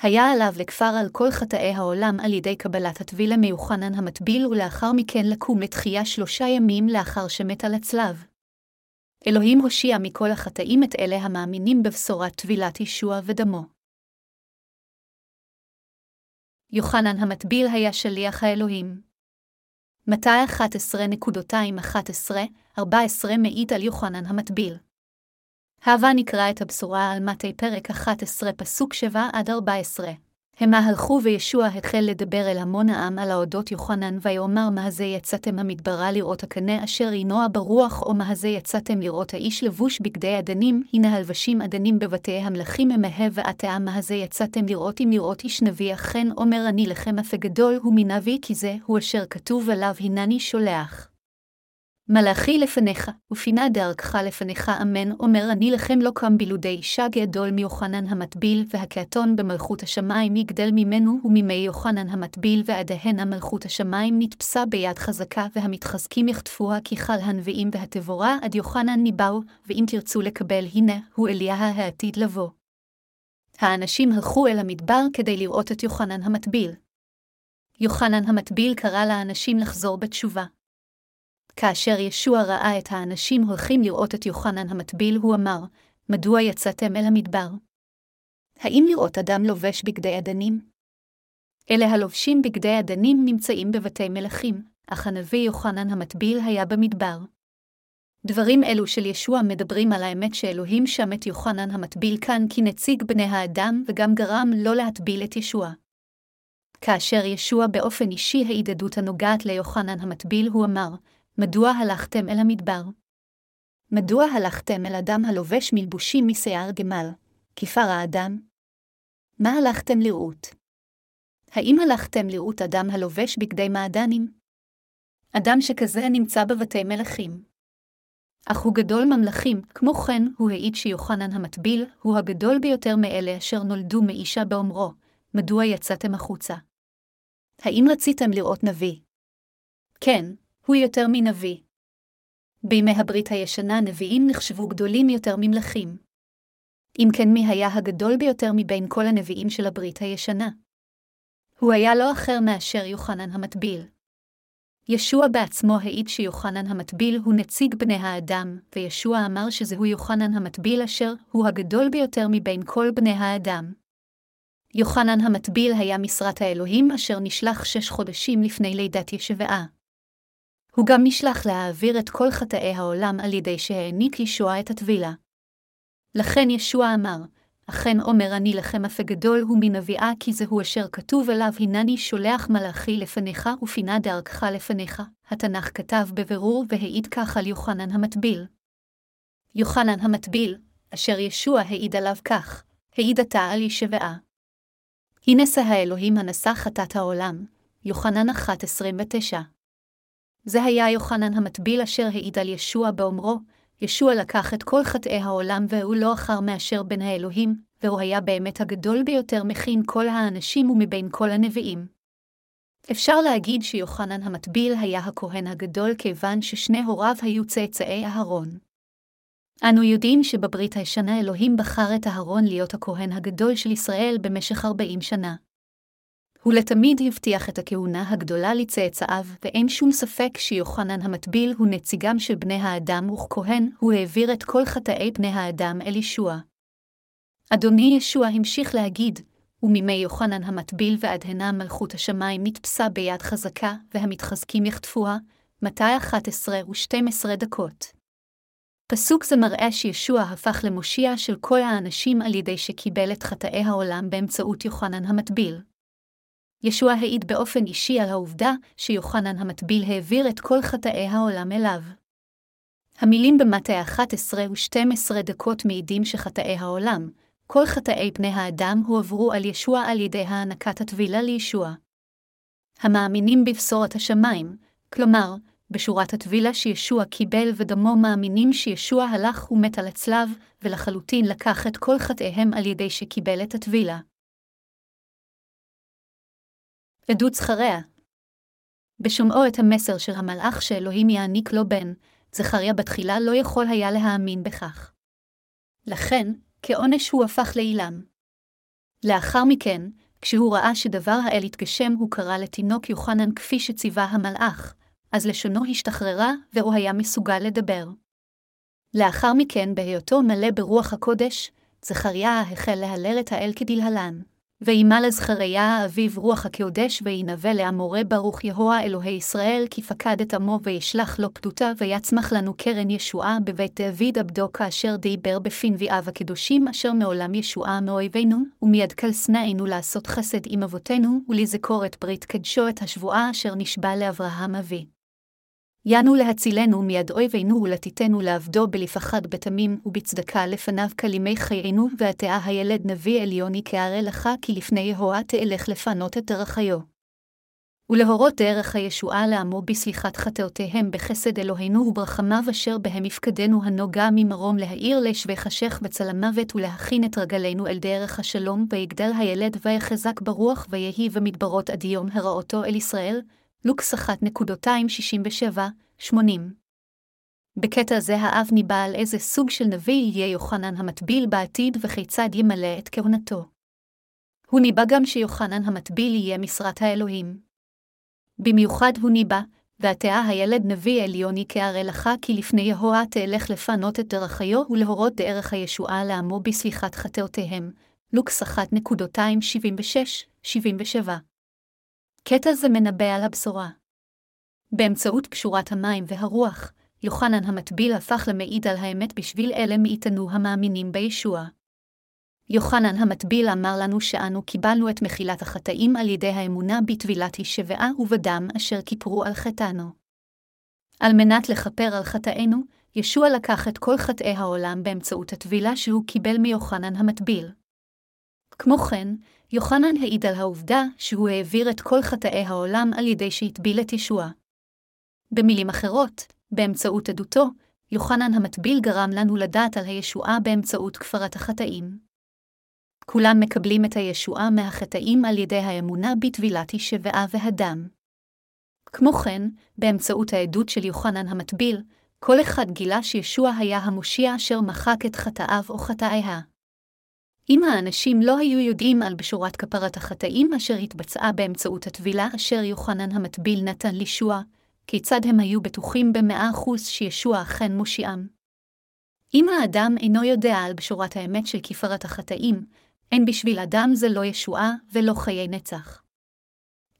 היה עליו לכפר על כל חטאי העולם על ידי קבלת הטבילה מיוחנן המטביל ולאחר מכן לקום לתחייה שלושה ימים לאחר שמת על הצלב. אלוהים הושיע מכל החטאים את אלה המאמינים בבשורת טבילת ישוע ודמו. יוחנן המטביל היה שליח האלוהים. מתי 11.211-14 מעיד על יוחנן המטביל. הבה נקרא את הבשורה על מתי פרק 11 פסוק 7 עד 14. המה הלכו וישוע החל לדבר אל המון העם על האודות יוחנן, ויאמר מה זה יצאתם המדברה לראות הקנה אשר ינוע ברוח, או מה זה יצאתם לראות האיש לבוש בגדי אדנים, הנה הלבשים אדנים בבתי המלכים ממהה ועתה מה זה יצאתם לראות אם לראות איש נביא, אכן אומר אני לכם אף גדול הוא מנביא, כי זה הוא אשר כתוב עליו הנני שולח. מלאכי לפניך, ופינה דרכך לפניך אמן, אומר אני לכם לא קם בילודי אישה גדול מיוחנן המטביל, והקעתון במלכות השמיים יגדל ממנו, ומימי יוחנן המטביל ועדיהן המלכות השמיים נתפסה ביד חזקה, והמתחזקים יחטפוה ככל הנביאים והתבורה עד יוחנן ניבאו, ואם תרצו לקבל, הנה, הוא אליה העתיד לבוא. האנשים הלכו אל המדבר כדי לראות את יוחנן המטביל. יוחנן המטביל קרא לאנשים לחזור בתשובה. כאשר ישוע ראה את האנשים הולכים לראות את יוחנן המטביל, הוא אמר, מדוע יצאתם אל המדבר? האם לראות אדם לובש בגדי אדנים? אלה הלובשים בגדי אדנים נמצאים בבתי מלכים, אך הנביא יוחנן המטביל היה במדבר. דברים אלו של ישוע מדברים על האמת שאלוהים שם את יוחנן המטביל כאן כנציג בני האדם וגם גרם לא להטביל את ישוע. כאשר ישוע באופן אישי העיד עדות הנוגעת ליוחנן המטביל, הוא אמר, מדוע הלכתם אל המדבר? מדוע הלכתם אל אדם הלובש מלבושים משיער גמל, כפר האדם? מה הלכתם לראות? האם הלכתם לראות אדם הלובש בגדי מעדנים? אדם שכזה נמצא בבתי מלכים. אך הוא גדול ממלכים, כמו כן הוא העיד שיוחנן המטביל הוא הגדול ביותר מאלה אשר נולדו מאישה באומרו, מדוע יצאתם החוצה? האם רציתם לראות נביא? כן, הוא יותר מנביא. בימי הברית הישנה נביאים נחשבו גדולים יותר ממלכים. אם כן מי היה הגדול ביותר מבין כל הנביאים של הברית הישנה? הוא היה לא אחר מאשר יוחנן המטביל. ישוע בעצמו העיד שיוחנן המטביל הוא נציג בני האדם, וישוע אמר שזהו יוחנן המטביל אשר הוא הגדול ביותר מבין כל בני האדם. יוחנן המטביל היה משרת האלוהים אשר נשלח שש חודשים לפני לידת ישבעה. הוא גם נשלח להעביר את כל חטאי העולם על ידי שהעניק ישוע את הטבילה. לכן ישוע אמר, אכן אומר אני לכם אפה גדול הוא מנביאה, כי זהו אשר כתוב עליו, הנני שולח מלאכי לפניך ופינה דרכך לפניך. התנ"ך כתב בבירור והעיד כך על יוחנן המטביל. יוחנן המטביל, אשר ישוע העיד עליו כך, העיד עתה על ישבעה. הנה שא האלוהים הנשא חטאת העולם, יוחנן 1.29 זה היה יוחנן המטביל אשר העיד על ישוע באומרו, ישוע לקח את כל חטאי העולם והוא לא אחר מאשר בין האלוהים, והוא היה באמת הגדול ביותר מכין כל האנשים ומבין כל הנביאים. אפשר להגיד שיוחנן המטביל היה הכהן הגדול כיוון ששני הוריו היו צאצאי אהרון. אנו יודעים שבברית הישנה אלוהים בחר את אהרון להיות הכהן הגדול של ישראל במשך ארבעים שנה. הוא לתמיד הבטיח את הכהונה הגדולה לצאצאיו, ואין שום ספק שיוחנן המטביל הוא נציגם של בני האדם, וכהן הוא העביר את כל חטאי בני האדם אל ישוע. אדוני ישוע המשיך להגיד, ומימי יוחנן המטביל ועד הנה מלכות השמיים נתפסה ביד חזקה, והמתחזקים יחטפוה, מתי 11 ו-12 דקות. פסוק זה מראה שישוע הפך למושיע של כל האנשים על ידי שקיבל את חטאי העולם באמצעות יוחנן המטביל. ישוע העיד באופן אישי על העובדה שיוחנן המטביל העביר את כל חטאי העולם אליו. המילים במטה 11 ו-12 דקות מעידים שחטאי העולם, כל חטאי בני האדם הועברו על ישוע על ידי הענקת הטבילה לישוע. המאמינים בבשורת השמיים, כלומר, בשורת הטבילה שישוע קיבל ודמו מאמינים שישוע הלך ומת על הצלב, ולחלוטין לקח את כל חטאיהם על ידי שקיבל את הטבילה. עדות זכריה בשומעו את המסר של המלאך שאלוהים יעניק לו בן, זכריה בתחילה לא יכול היה להאמין בכך. לכן, כעונש הוא הפך לאילם. לאחר מכן, כשהוא ראה שדבר האל התגשם, הוא קרא לתינוק יוחנן כפי שציווה המלאך, אז לשונו השתחררה, והוא היה מסוגל לדבר. לאחר מכן, בהיותו מלא ברוח הקודש, זכריה החל להלל את האל כדלהלן. וימל לזכריה האביב רוח הקודש, וינבא לאמורי ברוך יהוה אלוהי ישראל, כי פקד את עמו וישלח לו פדותה, ויצמח לנו קרן ישועה בבית דוד עבדו, כאשר דיבר בפי נביאיו הקדושים, אשר מעולם ישועה מאויבינו, ומיד כל שנאינו לעשות חסד עם אבותינו, ולזכור את ברית קדשו את השבועה אשר נשבע לאברהם אבי. ינו להצילנו מיד אויבינו ולתיתנו לעבדו בלפחד בתמים ובצדקה לפניו כלימי חיינו, ועתה הילד נביא עליוני כהרי לך, כי לפני יהואה תלך לפנות את דרכיו. ולהורות דרך הישועה לעמו בסליחת חטאותיהם בחסד אלוהינו וברחמיו אשר בהם יפקדנו הנוגע ממרום להאיר לשבי חשך בצל המוות ולהכין את רגלינו אל דרך השלום, ויגדל הילד ויחזק ברוח ויהי במדברות עד יום הראותו אל ישראל, לוקס 1.267-80. בקטע זה האב ניבא על איזה סוג של נביא יהיה יוחנן המטביל בעתיד וכיצד ימלא את כהונתו. הוא ניבא גם שיוחנן המטביל יהיה משרת האלוהים. במיוחד הוא ניבא, ועתה הילד נביא עליוני כהרי לך כי לפני יהואה תלך לפנות את דרכיו ולהורות דרך הישועה לעמו בסליחת חטאותיהם. לוקס 1.276-77 קטע זה מנבא על הבשורה. באמצעות פשורת המים והרוח, יוחנן המטביל הפך למעיד על האמת בשביל אלה מאיתנו המאמינים בישוע. יוחנן המטביל אמר לנו שאנו קיבלנו את מחילת החטאים על ידי האמונה בטבילת השבעה ובדם אשר כיפרו על חטאנו. על מנת לכפר על חטאינו, ישוע לקח את כל חטאי העולם באמצעות הטבילה שהוא קיבל מיוחנן המטביל. כמו כן, יוחנן העיד על העובדה שהוא העביר את כל חטאי העולם על ידי שהטביל את ישוע. במילים אחרות, באמצעות עדותו, יוחנן המטביל גרם לנו לדעת על הישועה באמצעות כפרת החטאים. כולם מקבלים את הישועה מהחטאים על ידי האמונה בטבילת השבעה והדם. כמו כן, באמצעות העדות של יוחנן המטביל, כל אחד גילה שישוע היה המושיע אשר מחק את חטאיו או חטאיה. אם האנשים לא היו יודעים על בשורת כפרת החטאים אשר התבצעה באמצעות הטבילה אשר יוחנן המטביל נתן לישוע, כיצד הם היו בטוחים במאה אחוז שישוע אכן מושיעם? אם האדם אינו יודע על בשורת האמת של כפרת החטאים, אין בשביל אדם זה לא ישועה ולא חיי נצח.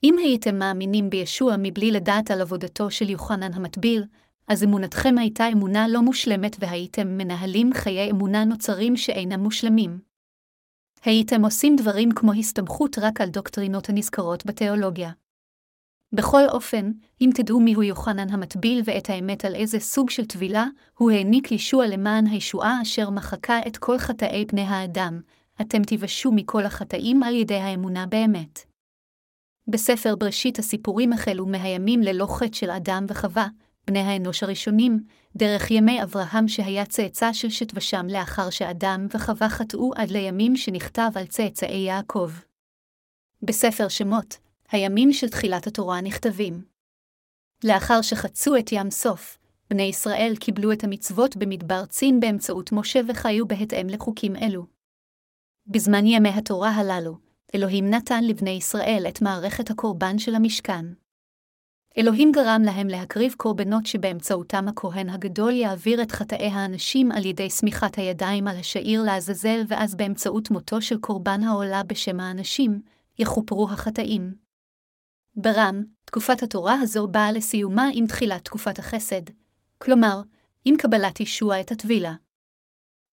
אם הייתם מאמינים בישוע מבלי לדעת על עבודתו של יוחנן המטביל, אז אמונתכם הייתה אמונה לא מושלמת והייתם מנהלים חיי אמונה נוצרים שאינם מושלמים. הייתם עושים דברים כמו הסתמכות רק על דוקטרינות הנזכרות בתיאולוגיה. בכל אופן, אם תדעו מיהו יוחנן המטביל ואת האמת על איזה סוג של טבילה, הוא העניק ישוע למען הישועה אשר מחקה את כל חטאי בני האדם, אתם תיוושעו מכל החטאים על ידי האמונה באמת. בספר בראשית הסיפורים החלו מהימים ללא חטא של אדם וחווה, בני האנוש הראשונים, דרך ימי אברהם שהיה צאצא של שת ושם לאחר שאדם וחווה חטאו עד לימים שנכתב על צאצאי יעקב. בספר שמות, הימים של תחילת התורה נכתבים. לאחר שחצו את ים סוף, בני ישראל קיבלו את המצוות במדבר צין באמצעות משה וחיו בהתאם לחוקים אלו. בזמן ימי התורה הללו, אלוהים נתן לבני ישראל את מערכת הקורבן של המשכן. אלוהים גרם להם להקריב קורבנות שבאמצעותם הכהן הגדול יעביר את חטאי האנשים על ידי סמיכת הידיים על השעיר לעזאזל, ואז באמצעות מותו של קורבן העולה בשם האנשים, יכופרו החטאים. ברם, תקופת התורה הזו באה לסיומה עם תחילת תקופת החסד, כלומר, עם קבלת ישוע את הטבילה.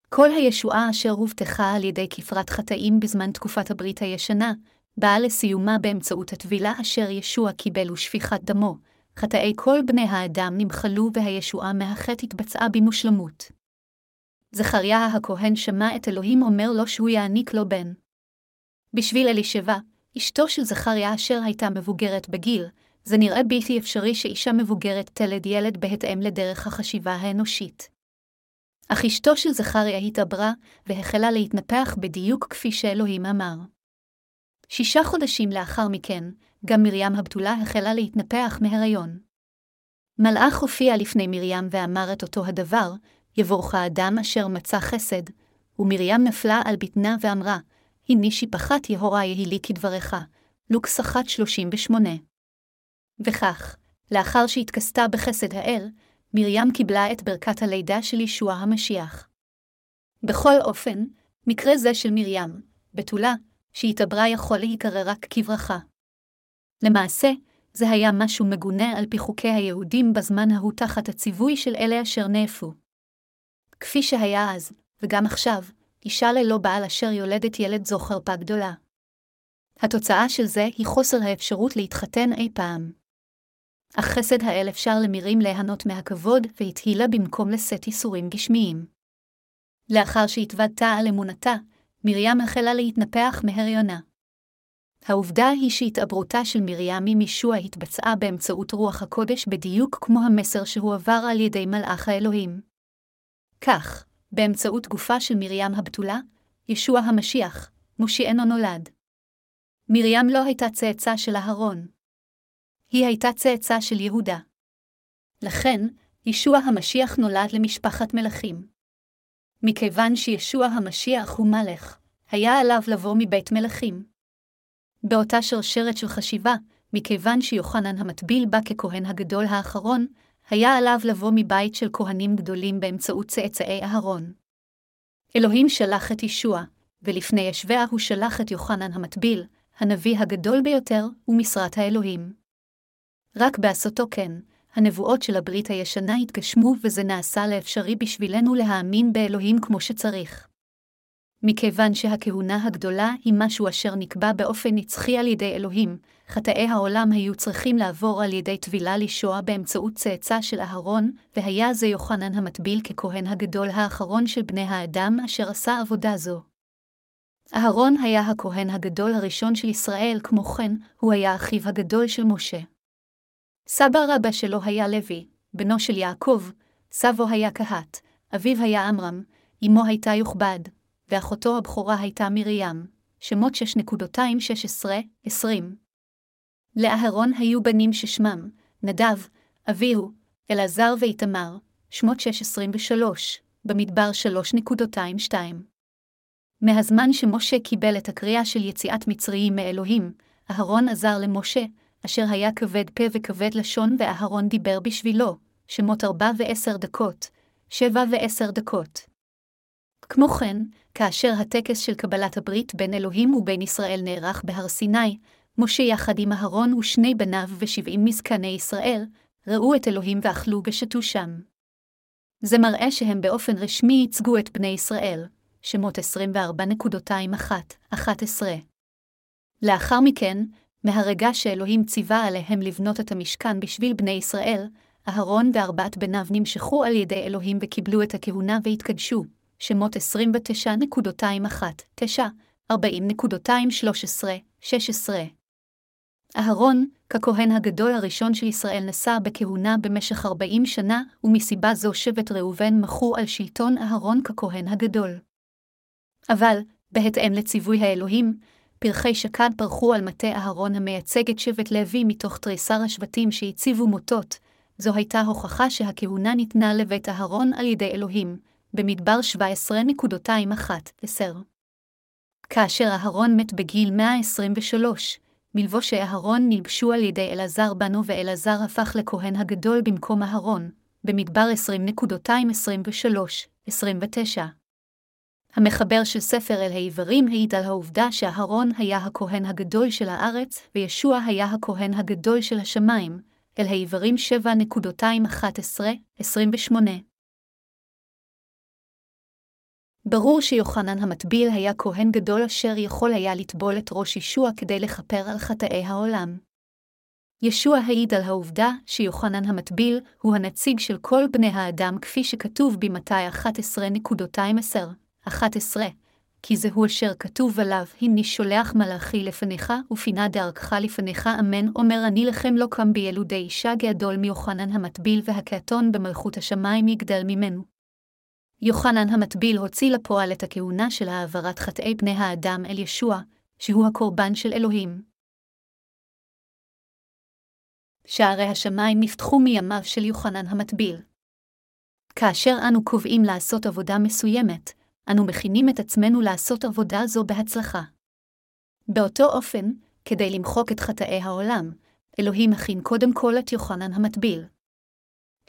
כל הישועה אשר הובטחה על ידי כפרת חטאים בזמן תקופת הברית הישנה, באה לסיומה באמצעות הטבילה אשר ישוע קיבל ושפיכת דמו. חטאי כל בני האדם נמחלו והישועה מהחטא התבצעה במושלמות. זכריה הכהן שמע את אלוהים אומר לו שהוא יעניק לו בן. בשביל אלישבע, אשתו של זכריה אשר הייתה מבוגרת בגיל, זה נראה בלתי אפשרי שאישה מבוגרת תלד ילד בהתאם לדרך החשיבה האנושית. אך אשתו של זכריה התעברה, והחלה להתנפח בדיוק כפי שאלוהים אמר. שישה חודשים לאחר מכן, גם מרים הבתולה החלה להתנפח מהריון. מלאך הופיע לפני מרים ואמר את אותו הדבר, יבורך האדם אשר מצא חסד, ומרים נפלה על בטנה ואמרה, הנה שיפחת יהורה יהי לי כדברך. לוקס 1.38 וכך, לאחר שהתכסתה בחסד האל, מרים קיבלה את ברכת הלידה של ישוע המשיח. בכל אופן, מקרה זה של מרים, בתולה, שהתעברה יכול להיקרא רק כברכה. למעשה, זה היה משהו מגונה על פי חוקי היהודים בזמן ההוא תחת הציווי של אלה אשר נאפו. כפי שהיה אז, וגם עכשיו, אישה ללא בעל אשר יולדת ילד זו חרפה גדולה. התוצאה של זה היא חוסר האפשרות להתחתן אי פעם. אך חסד האל אפשר למירים ליהנות מהכבוד, והתהילה במקום לשאת ייסורים גשמיים. לאחר שהתוודתה על אמונתה, מרים החלה להתנפח מהריונה. העובדה היא שהתעברותה של מרים עם ישוע התבצעה באמצעות רוח הקודש בדיוק כמו המסר שהועבר על ידי מלאך האלוהים. כך, באמצעות גופה של מרים הבתולה, ישוע המשיח, מושיענו נולד. מרים לא הייתה צאצא של אהרון. היא הייתה צאצא של יהודה. לכן, ישוע המשיח נולד למשפחת מלכים. מכיוון שישוע המשיח הוא מלך, היה עליו לבוא מבית מלכים. באותה שרשרת של חשיבה, מכיוון שיוחנן המטביל בא ככהן הגדול האחרון, היה עליו לבוא מבית של כהנים גדולים באמצעות צאצאי אהרון. אלוהים שלח את ישוע, ולפני ישביה הוא שלח את יוחנן המטביל, הנביא הגדול ביותר, ומשרת האלוהים. רק בעשותו כן, הנבואות של הברית הישנה התגשמו וזה נעשה לאפשרי בשבילנו להאמין באלוהים כמו שצריך. מכיוון שהכהונה הגדולה היא משהו אשר נקבע באופן נצחי על ידי אלוהים, חטאי העולם היו צריכים לעבור על ידי טבילה לישוע באמצעות צאצא של אהרון, והיה זה יוחנן המטביל ככהן הגדול האחרון של בני האדם אשר עשה עבודה זו. אהרון היה הכהן הגדול הראשון של ישראל, כמו כן, הוא היה אחיו הגדול של משה. סבא רבא שלו היה לוי, בנו של יעקב, סבו היה קהת, אביו היה עמרם, אמו הייתה יוכבד, ואחותו הבכורה הייתה מרים, שמות 6.216-20. לאהרון היו בנים ששמם, נדב, אביהו, אלעזר ואיתמר, שמות 6.23, במדבר 3.22. מהזמן שמשה קיבל את הקריאה של יציאת מצריים מאלוהים, אהרון עזר למשה, אשר היה כבד פה וכבד לשון ואהרון דיבר בשבילו, שמות ארבע ועשר דקות, שבע ועשר דקות. כמו כן, כאשר הטקס של קבלת הברית בין אלוהים ובין ישראל נערך בהר סיני, משה יחד עם אהרון ושני בניו ושבעים מזקני ישראל, ראו את אלוהים ואכלו ושתו שם. זה מראה שהם באופן רשמי ייצגו את בני ישראל, שמות 24.21-11. לאחר מכן, מהרגע שאלוהים ציווה עליהם לבנות את המשכן בשביל בני ישראל, אהרון וארבעת בניו נמשכו על ידי אלוהים וקיבלו את הכהונה והתקדשו, שמות 29.21, 40.213, 16. אהרון, ככהן הגדול הראשון של ישראל נשא בכהונה במשך 40 שנה, ומסיבה זו שבט ראובן מחו על שלטון אהרון ככהן הגדול. אבל, בהתאם לציווי האלוהים, פרחי שקד פרחו על מטה אהרון המייצג את שבט לוי מתוך תריסר השבטים שהציבו מוטות, זו הייתה הוכחה שהכהונה ניתנה לבית אהרון על ידי אלוהים, במדבר 17.21 10. כאשר אהרון מת בגיל 123, מלבושי אהרון נלבשו על ידי אלעזר בנו ואלעזר הפך לכהן הגדול במקום אהרון, במדבר 20.23-29. המחבר של ספר אל העברים העיד על העובדה שאהרון היה הכהן הגדול של הארץ, וישוע היה הכהן הגדול של השמיים, אל העברים 7.211-28. ברור שיוחנן המטביל היה כהן גדול אשר יכול היה לטבול את ראש ישוע כדי לכפר על חטאי העולם. ישוע העיד על העובדה שיוחנן המטביל הוא הנציג של כל בני האדם כפי שכתוב במתי 11.10-11, כי זהו אשר כתוב עליו, הנני שולח מלאכי לפניך, ופינה דרכך לפניך, אמן, אומר אני לכם לא קם בילודי אישה גדול מיוחנן המטביל, והקעתון במלכות השמיים יגדל ממנו. יוחנן המטביל הוציא לפועל את הכהונה של העברת חטאי בני האדם אל ישוע, שהוא הקורבן של אלוהים. שערי השמיים נפתחו מימיו של יוחנן המטביל. כאשר אנו קובעים לעשות עבודה מסוימת, אנו מכינים את עצמנו לעשות עבודה זו בהצלחה. באותו אופן, כדי למחוק את חטאי העולם, אלוהים מכין קודם כל את יוחנן המטביל.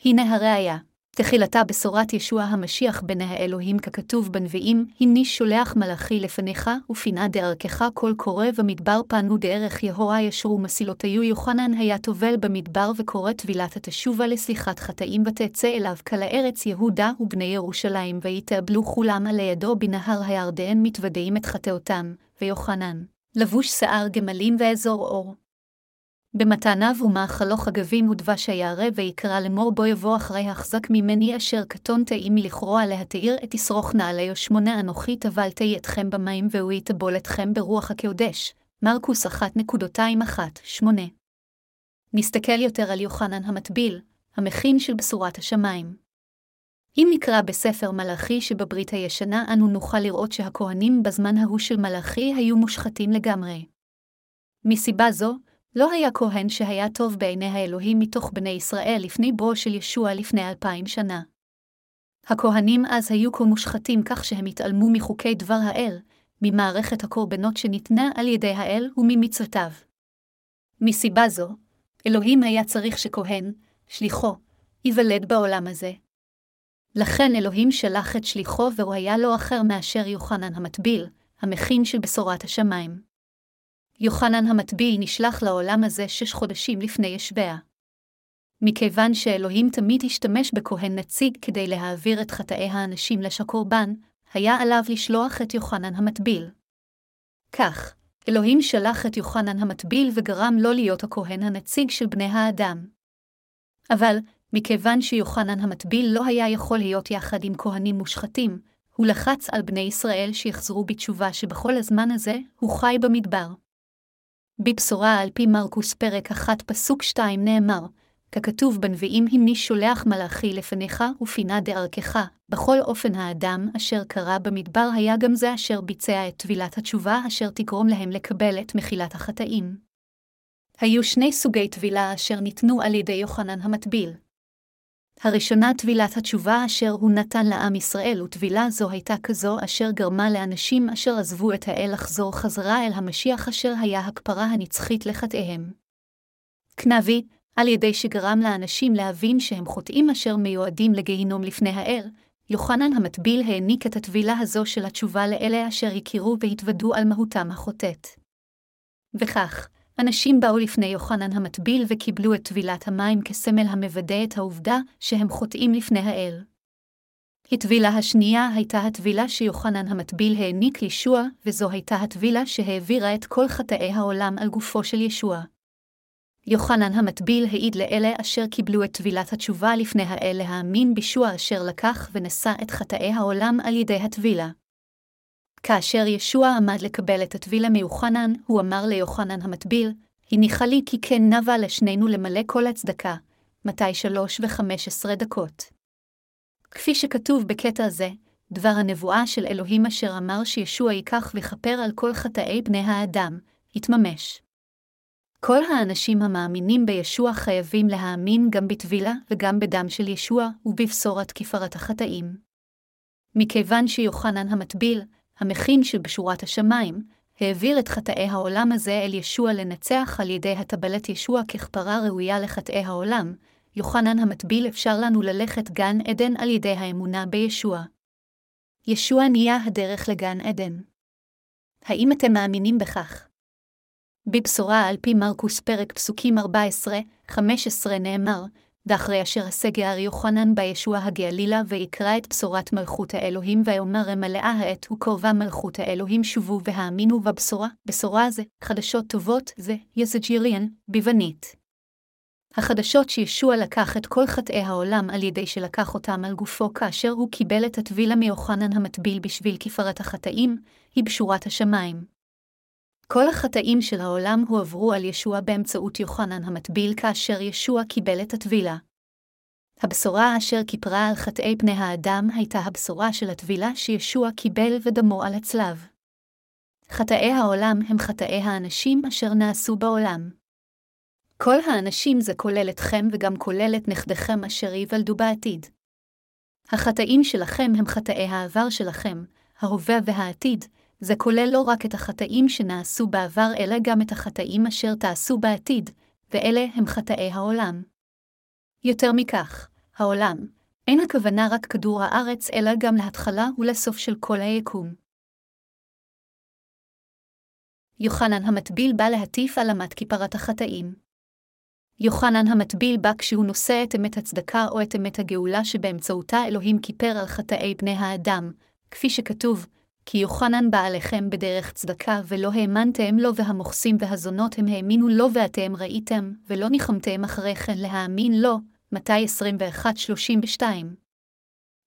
הנה הראיה, תחילתה בשורת ישוע המשיח בני האלוהים ככתוב בנביאים, הנני שולח מלאכי לפניך, ופינה דרכך כל קורא במדבר פנו דרך יהוה ישרו מסילותיו יוחנן היה טובל במדבר וקורא טבילת התשובה לסליחת חטאים ותצא אליו כל הארץ יהודה ובני ירושלים, ויתאבלו כולם על ידו בנהר הירדן מתוודעים את חטאותם, ויוחנן, לבוש שיער גמלים ואזור אור, במתניו ומאכלו חגבים ודבש היערה, ויקרא לאמור בו יבוא אחרי החזק ממני אשר קטונתי עמי לכרוע להתאיר את ישרוך נעלי שמונה אנוכי טבלתי אתכם במים והוא יטבול אתכם ברוח הקודש. מרקוס 1.21-8 נסתכל יותר על יוחנן המטביל, המכין של בשורת השמיים. אם נקרא בספר מלאכי שבברית הישנה, אנו נוכל לראות שהכהנים בזמן ההוא של מלאכי היו מושחתים לגמרי. מסיבה זו, לא היה כהן שהיה טוב בעיני האלוהים מתוך בני ישראל לפני בואו של ישוע לפני אלפיים שנה. הכהנים אז היו כה מושחתים כך שהם התעלמו מחוקי דבר האל, ממערכת הקורבנות שניתנה על ידי האל וממצוותיו. מסיבה זו, אלוהים היה צריך שכהן, שליחו, ייוולד בעולם הזה. לכן אלוהים שלח את שליחו והוא היה לא אחר מאשר יוחנן המטביל, המכין של בשורת השמיים. יוחנן המטביל נשלח לעולם הזה שש חודשים לפני ישביה. מכיוון שאלוהים תמיד השתמש בכהן נציג כדי להעביר את חטאי האנשים לשקורבן, היה עליו לשלוח את יוחנן המטביל. כך, אלוהים שלח את יוחנן המטביל וגרם לו להיות הכהן הנציג של בני האדם. אבל, מכיוון שיוחנן המטביל לא היה יכול להיות יחד עם כהנים מושחתים, הוא לחץ על בני ישראל שיחזרו בתשובה שבכל הזמן הזה הוא חי במדבר. בבשורה על פי מרקוס פרק 1 פסוק 2 נאמר, ככתוב בנביאים המני שולח מלאכי לפניך ופינה דרכך, בכל אופן האדם אשר קרא במדבר היה גם זה אשר ביצע את טבילת התשובה אשר תגרום להם לקבל את מחילת החטאים. היו שני סוגי טבילה אשר ניתנו על ידי יוחנן המטביל. הראשונה טבילת התשובה אשר הוא נתן לעם ישראל, וטבילה זו הייתה כזו אשר גרמה לאנשים אשר עזבו את האל לחזור חזרה אל המשיח אשר היה הכפרה הנצחית לחטאיהם. כנבי, על ידי שגרם לאנשים להבין שהם חוטאים אשר מיועדים לגיהינום לפני האל, יוחנן המטביל העניק את הטבילה הזו של התשובה לאלה אשר הכירו והתוודו על מהותם החוטאת. וכך, אנשים באו לפני יוחנן המטביל וקיבלו את טבילת המים כסמל המוודא את העובדה שהם חוטאים לפני האל. הטבילה השנייה הייתה הטבילה שיוחנן המטביל העניק לישוע, וזו הייתה הטבילה שהעבירה את כל חטאי העולם על גופו של ישוע. יוחנן המטביל העיד לאלה אשר קיבלו את טבילת התשובה לפני האל להאמין בישוע אשר לקח ונשא את חטאי העולם על ידי הטבילה. כאשר ישוע עמד לקבל את הטבילה מיוחנן, הוא אמר ליוחנן המטביל, הניחה לי כי כן נבה לשנינו למלא כל הצדקה, מתי שלוש וחמש עשרה דקות. כפי שכתוב בקטע זה, דבר הנבואה של אלוהים אשר אמר שישוע ייקח ויכפר על כל חטאי בני האדם, התממש. כל האנשים המאמינים בישוע חייבים להאמין גם בטבילה וגם בדם של ישוע ובבשורת כפרת החטאים. מכיוון שיוחנן המטביל, המכין של בשורת השמיים, העביר את חטאי העולם הזה אל ישוע לנצח על ידי הטבלת ישוע ככפרה ראויה לחטאי העולם, יוחנן המטביל אפשר לנו ללכת גן עדן על ידי האמונה בישוע. ישוע נהיה הדרך לגן עדן. האם אתם מאמינים בכך? בבשורה על פי מרקוס פרק פסוקים 14-15 נאמר, ואחרי אשר הסגר יוחנן בישוע הגלילה ויקרא את בשורת מלכות האלוהים ויאמר מלאה העת וקרובה מלכות האלוהים שובו והאמינו בבשורה, בשורה זה, חדשות טובות זה, יזג'יריאן, ביוונית. החדשות שישוע לקח את כל חטאי העולם על ידי שלקח אותם על גופו כאשר הוא קיבל את הטבילה מיוחנן המטביל בשביל כפרת החטאים, היא בשורת השמיים. כל החטאים של העולם הועברו על ישוע באמצעות יוחנן המטביל כאשר ישוע קיבל את הטבילה. הבשורה אשר כיפרה על חטאי פני האדם הייתה הבשורה של הטבילה שישוע קיבל ודמו על הצלב. חטאי העולם הם חטאי האנשים אשר נעשו בעולם. כל האנשים זה כולל אתכם וגם כולל את נכדיכם אשר ייוולדו בעתיד. החטאים שלכם הם חטאי העבר שלכם, ההווה והעתיד, זה כולל לא רק את החטאים שנעשו בעבר, אלא גם את החטאים אשר תעשו בעתיד, ואלה הם חטאי העולם. יותר מכך, העולם, אין הכוונה רק כדור הארץ, אלא גם להתחלה ולסוף של כל היקום. יוחנן המטביל בא להטיף על אמת כיפרת החטאים. יוחנן המטביל בא כשהוא נושא את אמת הצדקה או את אמת הגאולה שבאמצעותה אלוהים כיפר על חטאי בני האדם, כפי שכתוב, כי יוחנן בא עליכם בדרך צדקה, ולא האמנתם לו והמוכסים והזונות הם האמינו לו ואתם ראיתם, ולא ניחמתם אחרי כן להאמין לו, מתי 21-32.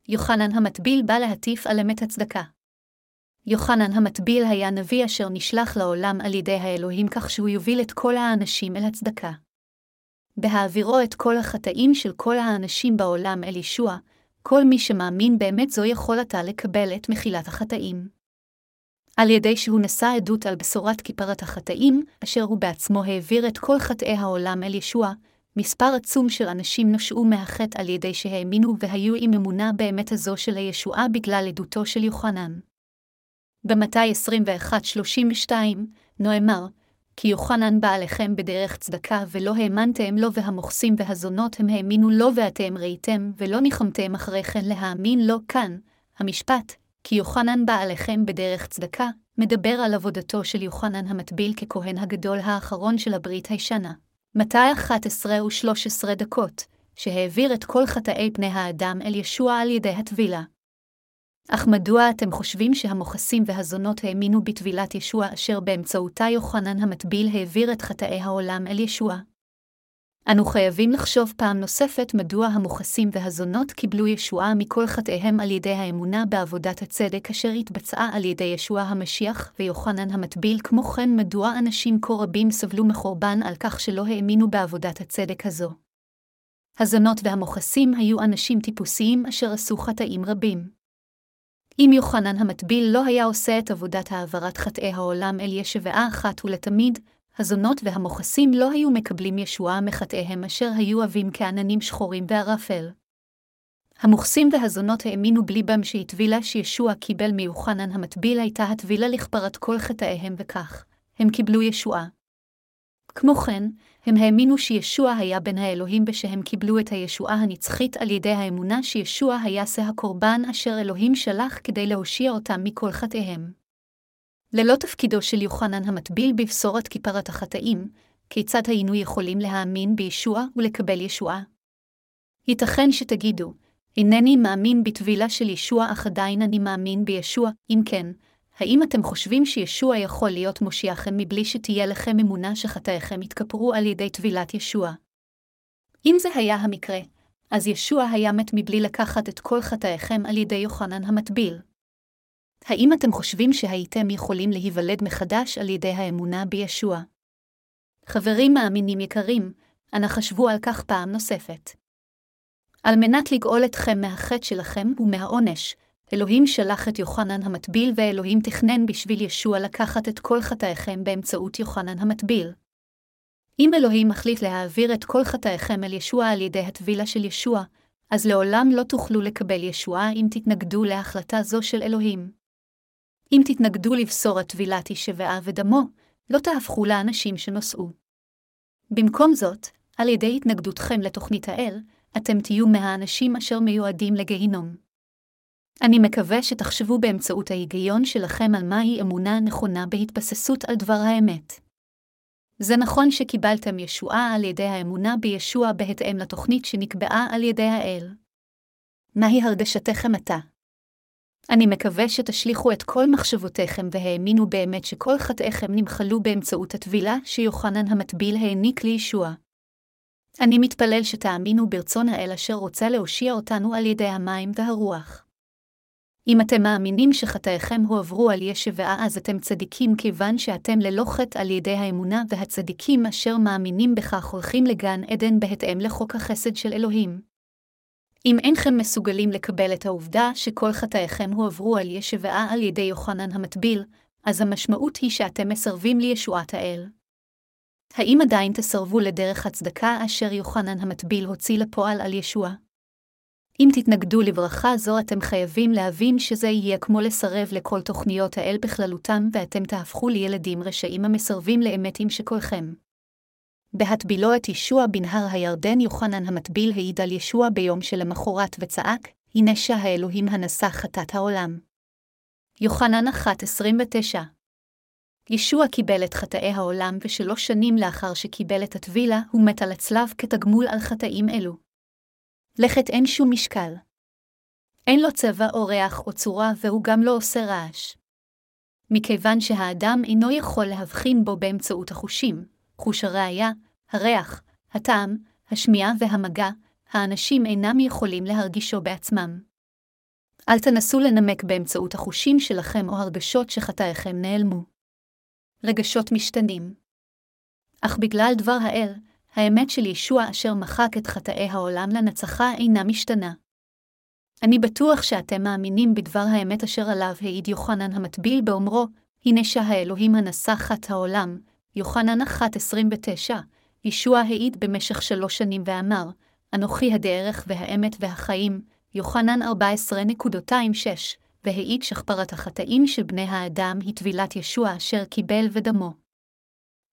יוחנן המטביל בא להטיף על אמת הצדקה. יוחנן המטביל היה נביא אשר נשלח לעולם על ידי האלוהים כך שהוא יוביל את כל האנשים אל הצדקה. בהעבירו את כל החטאים של כל האנשים בעולם אל ישוע, כל מי שמאמין באמת זו יכול עתה לקבל את מחילת החטאים. על ידי שהוא נשא עדות על בשורת כיפרת החטאים, אשר הוא בעצמו העביר את כל חטאי העולם אל ישוע, מספר עצום של אנשים נושעו מהחטא על ידי שהאמינו והיו עם אמונה באמת הזו של הישועה בגלל עדותו של יוחנן. במתי 21-32, נאמר, כי יוחנן בא עליכם בדרך צדקה, ולא האמנתם לו, והמוכסים והזונות הם האמינו לו, ואתם ראיתם, ולא ניחמתם אחרי כן להאמין לו כאן. המשפט, כי יוחנן בא עליכם בדרך צדקה, מדבר על עבודתו של יוחנן המטביל ככהן הגדול האחרון של הברית הישנה. מתי 11 ו-13 דקות, שהעביר את כל חטאי פני האדם אל ישוע על ידי הטבילה. אך מדוע אתם חושבים שהמוכסים והזונות האמינו בטבילת ישוע אשר באמצעותה יוחנן המטביל העביר את חטאי העולם אל ישוע? אנו חייבים לחשוב פעם נוספת מדוע המוכסים והזונות קיבלו ישועה מכל חטאיהם על ידי האמונה בעבודת הצדק אשר התבצעה על ידי ישוע המשיח ויוחנן המטביל, כמו כן מדוע אנשים כה רבים סבלו מחורבן על כך שלא האמינו בעבודת הצדק הזו. הזונות והמוכסים היו אנשים טיפוסיים אשר עשו חטאים רבים. אם יוחנן המטביל לא היה עושה את עבודת העברת חטאי העולם אל ישבעה אחת ולתמיד, הזונות והמוכסים לא היו מקבלים ישועה מחטאיהם אשר היו עבים כעננים שחורים בערפל. המוכסים והזונות האמינו בליבם שהטבילה שישוע קיבל מיוחנן המטביל הייתה הטבילה לכפרת כל חטאיהם וכך, הם קיבלו ישועה. כמו כן, הם האמינו שישוע היה בן האלוהים בשהם קיבלו את הישועה הנצחית על ידי האמונה שישוע היה שא הקורבן אשר אלוהים שלח כדי להושיע אותם מכל חטאיהם. ללא תפקידו של יוחנן המטביל בבשורת כיפרת החטאים, כיצד היינו יכולים להאמין בישוע ולקבל ישועה? ייתכן שתגידו, אינני מאמין בטבילה של ישוע אך עדיין אני מאמין בישוע, אם כן, האם אתם חושבים שישוע יכול להיות מושיעכם מבלי שתהיה לכם אמונה שחטאיכם יתכפרו על ידי טבילת ישוע? אם זה היה המקרה, אז ישוע היה מת מבלי לקחת את כל חטאיכם על ידי יוחנן המטביל. האם אתם חושבים שהייתם יכולים להיוולד מחדש על ידי האמונה בישוע? חברים מאמינים יקרים, אנא חשבו על כך פעם נוספת. על מנת לגאול אתכם מהחטא שלכם ומהעונש, אלוהים שלח את יוחנן המטביל, ואלוהים תכנן בשביל ישוע לקחת את כל חטאיכם באמצעות יוחנן המטביל. אם אלוהים מחליט להעביר את כל חטאיכם אל ישוע על ידי הטבילה של ישוע, אז לעולם לא תוכלו לקבל ישועה אם תתנגדו להחלטה זו של אלוהים. אם תתנגדו לבשור הטבילת ישבעה ודמו, לא תהפכו לאנשים שנושאו. במקום זאת, על ידי התנגדותכם לתוכנית האל, אתם תהיו מהאנשים אשר מיועדים לגיהינום. אני מקווה שתחשבו באמצעות ההיגיון שלכם על מהי אמונה נכונה בהתבססות על דבר האמת. זה נכון שקיבלתם ישועה על ידי האמונה בישוע בהתאם לתוכנית שנקבעה על ידי האל. מהי הרגשתכם עתה? אני מקווה שתשליכו את כל מחשבותיכם והאמינו באמת שכל חטאיכם נמחלו באמצעות הטבילה שיוחנן המטביל העניק לישוע. אני מתפלל שתאמינו ברצון האל אשר רוצה להושיע אותנו על ידי המים והרוח. אם אתם מאמינים שחטאיכם הועברו על ישבעה, אז אתם צדיקים כיוון שאתם ללא חטא על ידי האמונה, והצדיקים אשר מאמינים בכך הולכים לגן עדן בהתאם לחוק החסד של אלוהים. אם אינכם מסוגלים לקבל את העובדה שכל חטאיכם הועברו על ישבעה על ידי יוחנן המטביל, אז המשמעות היא שאתם מסרבים לישועת האל. האם עדיין תסרבו לדרך הצדקה אשר יוחנן המטביל הוציא לפועל על ישוע? אם תתנגדו לברכה זו, אתם חייבים להבין שזה יהיה כמו לסרב לכל תוכניות האל בכללותם, ואתם תהפכו לילדים רשעים המסרבים לאמת עם שקולכם. בהטבילו את ישוע בנהר הירדן, יוחנן המטביל העיד על ישוע ביום שלמחרת וצעק, הנה שהאלוהים הנשא חטאת העולם. יוחנן 1.29 ישוע קיבל את חטאי העולם, ושלוש שנים לאחר שקיבל את הטבילה, הוא מת על הצלב כתגמול על חטאים אלו. לכת אין שום משקל. אין לו צבע או ריח או צורה, והוא גם לא עושה רעש. מכיוון שהאדם אינו יכול להבחין בו באמצעות החושים, חוש הראייה, הריח, הטעם, השמיעה והמגע, האנשים אינם יכולים להרגישו בעצמם. אל תנסו לנמק באמצעות החושים שלכם או הרגשות שחטאיכם נעלמו. רגשות משתנים. אך בגלל דבר האל, האמת של ישוע אשר מחק את חטאי העולם לנצחה אינה משתנה. אני בטוח שאתם מאמינים בדבר האמת אשר עליו העיד יוחנן המטביל באומרו, הנה שהאלוהים הנשא חט העולם, יוחנן 1.29, ישוע העיד במשך שלוש שנים ואמר, אנוכי הדרך והאמת והחיים, יוחנן 14.26, והעיד שכפרת החטאים של בני האדם היא טבילת ישוע אשר קיבל ודמו.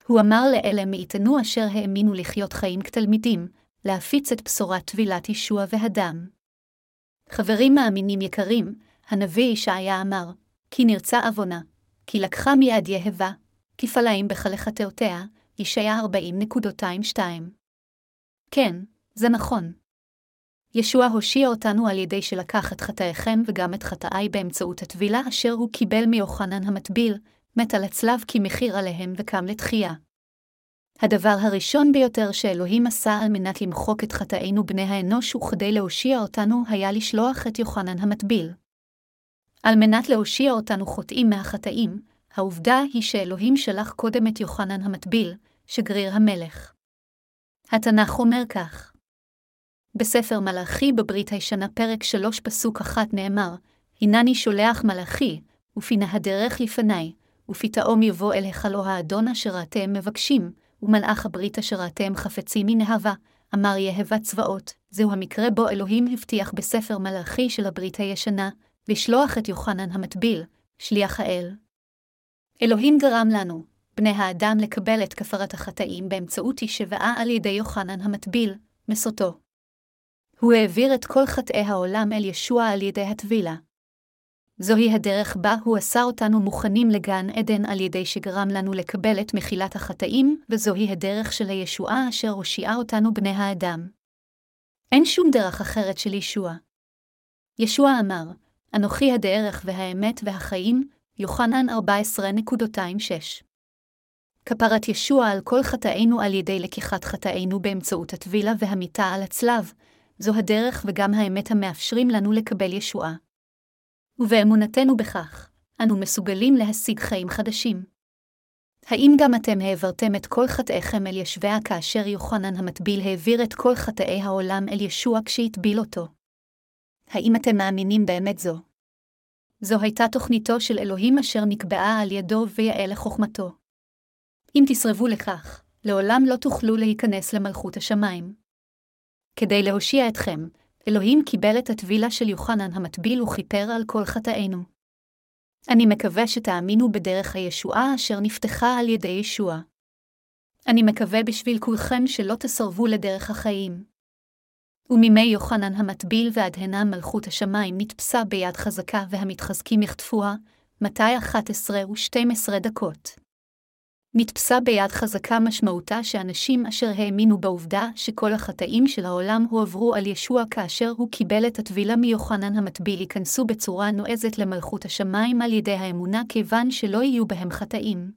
הוא אמר לאלה מאיתנו אשר האמינו לחיות חיים כתלמידים, להפיץ את בשורת טבילת ישוע והדם. חברים מאמינים יקרים, הנביא ישעיה אמר, כי נרצה עוונה, כי לקחה מיד יהבה, כפליים בחלכתיותיה, ישעיה 40.22. כן, זה נכון. ישוע הושיע אותנו על ידי שלקח את חטאיכם וגם את חטאי באמצעות הטבילה אשר הוא קיבל מיוחנן המטביל, מת על הצלב כמחיר עליהם וקם לתחייה. הדבר הראשון ביותר שאלוהים עשה על מנת למחוק את חטאינו בני האנוש וכדי להושיע אותנו היה לשלוח את יוחנן המטביל. על מנת להושיע אותנו חוטאים מהחטאים, העובדה היא שאלוהים שלח קודם את יוחנן המטביל, שגריר המלך. התנ"ך אומר כך בספר מלאכי בברית הישנה פרק 3 פסוק 1 נאמר, הנני שולח מלאכי, ופינה הדרך לפניי, ופתאום יבוא אל היכלו האדון אשר אתם מבקשים, ומלאך הברית אשר אתם חפצים מנהבה, אמר יהבה צבאות, זהו המקרה בו אלוהים הבטיח בספר מלאכי של הברית הישנה, לשלוח את יוחנן המטביל, שליח האל. אלוהים גרם לנו, בני האדם לקבל את כפרת החטאים באמצעות ישבעה על ידי יוחנן המטביל, מסותו. הוא העביר את כל חטאי העולם אל ישוע על ידי הטבילה. זוהי הדרך בה הוא עשה אותנו מוכנים לגן עדן על ידי שגרם לנו לקבל את מחילת החטאים, וזוהי הדרך של הישועה אשר הושיעה אותנו בני האדם. אין שום דרך אחרת של ישוע. ישוע אמר, אנוכי הדרך והאמת והחיים, יוחנן 14.26. כפרת ישוע על כל חטאינו על ידי לקיחת חטאינו באמצעות הטבילה והמיטה על הצלב, זו הדרך וגם האמת המאפשרים לנו לקבל ישועה. ובאמונתנו בכך, אנו מסוגלים להשיג חיים חדשים. האם גם אתם העברתם את כל חטאיכם אל ישביה כאשר יוחנן המטביל העביר את כל חטאי העולם אל ישוע כשהטביל אותו? האם אתם מאמינים באמת זו? זו הייתה תוכניתו של אלוהים אשר נקבעה על ידו ויאה לחוכמתו. אם תסרבו לכך, לעולם לא תוכלו להיכנס למלכות השמיים. כדי להושיע אתכם, אלוהים קיבל את הטבילה של יוחנן המטביל וכיפר על כל חטאינו. אני מקווה שתאמינו בדרך הישועה אשר נפתחה על ידי ישוע. אני מקווה בשביל כולכם שלא תסרבו לדרך החיים. ומימי יוחנן המטביל ועד הנה מלכות השמיים נתפסה ביד חזקה והמתחזקים יחטפוה, מתי 11 ו-12 דקות. נתפסה ביד חזקה משמעותה שאנשים אשר האמינו בעובדה שכל החטאים של העולם הועברו על ישוע כאשר הוא קיבל את הטבילה מיוחנן המטביל ייכנסו בצורה נועזת למלכות השמיים על ידי האמונה כיוון שלא יהיו בהם חטאים.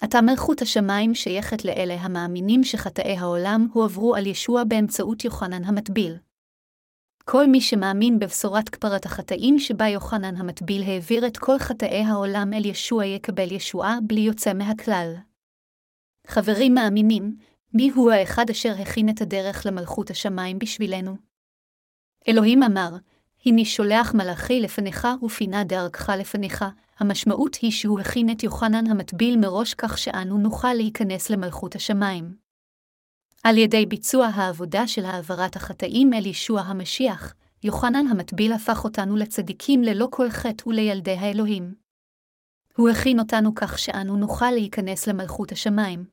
עתה מלכות השמיים שייכת לאלה המאמינים שחטאי העולם הועברו על ישוע באמצעות יוחנן המטביל. כל מי שמאמין בבשורת כפרת החטאים שבה יוחנן המטביל העביר את כל חטאי העולם אל ישוע יקבל ישועה בלי יוצא מהכלל. חברים מאמינים, מי הוא האחד אשר הכין את הדרך למלכות השמיים בשבילנו? אלוהים אמר, הנה שולח מלאכי לפניך ופינה דרכך לפניך, המשמעות היא שהוא הכין את יוחנן המטביל מראש כך שאנו נוכל להיכנס למלכות השמיים. על ידי ביצוע העבודה של העברת החטאים אל ישוע המשיח, יוחנן המטביל הפך אותנו לצדיקים ללא כל חטא ולילדי האלוהים. הוא הכין אותנו כך שאנו נוכל להיכנס למלכות השמיים.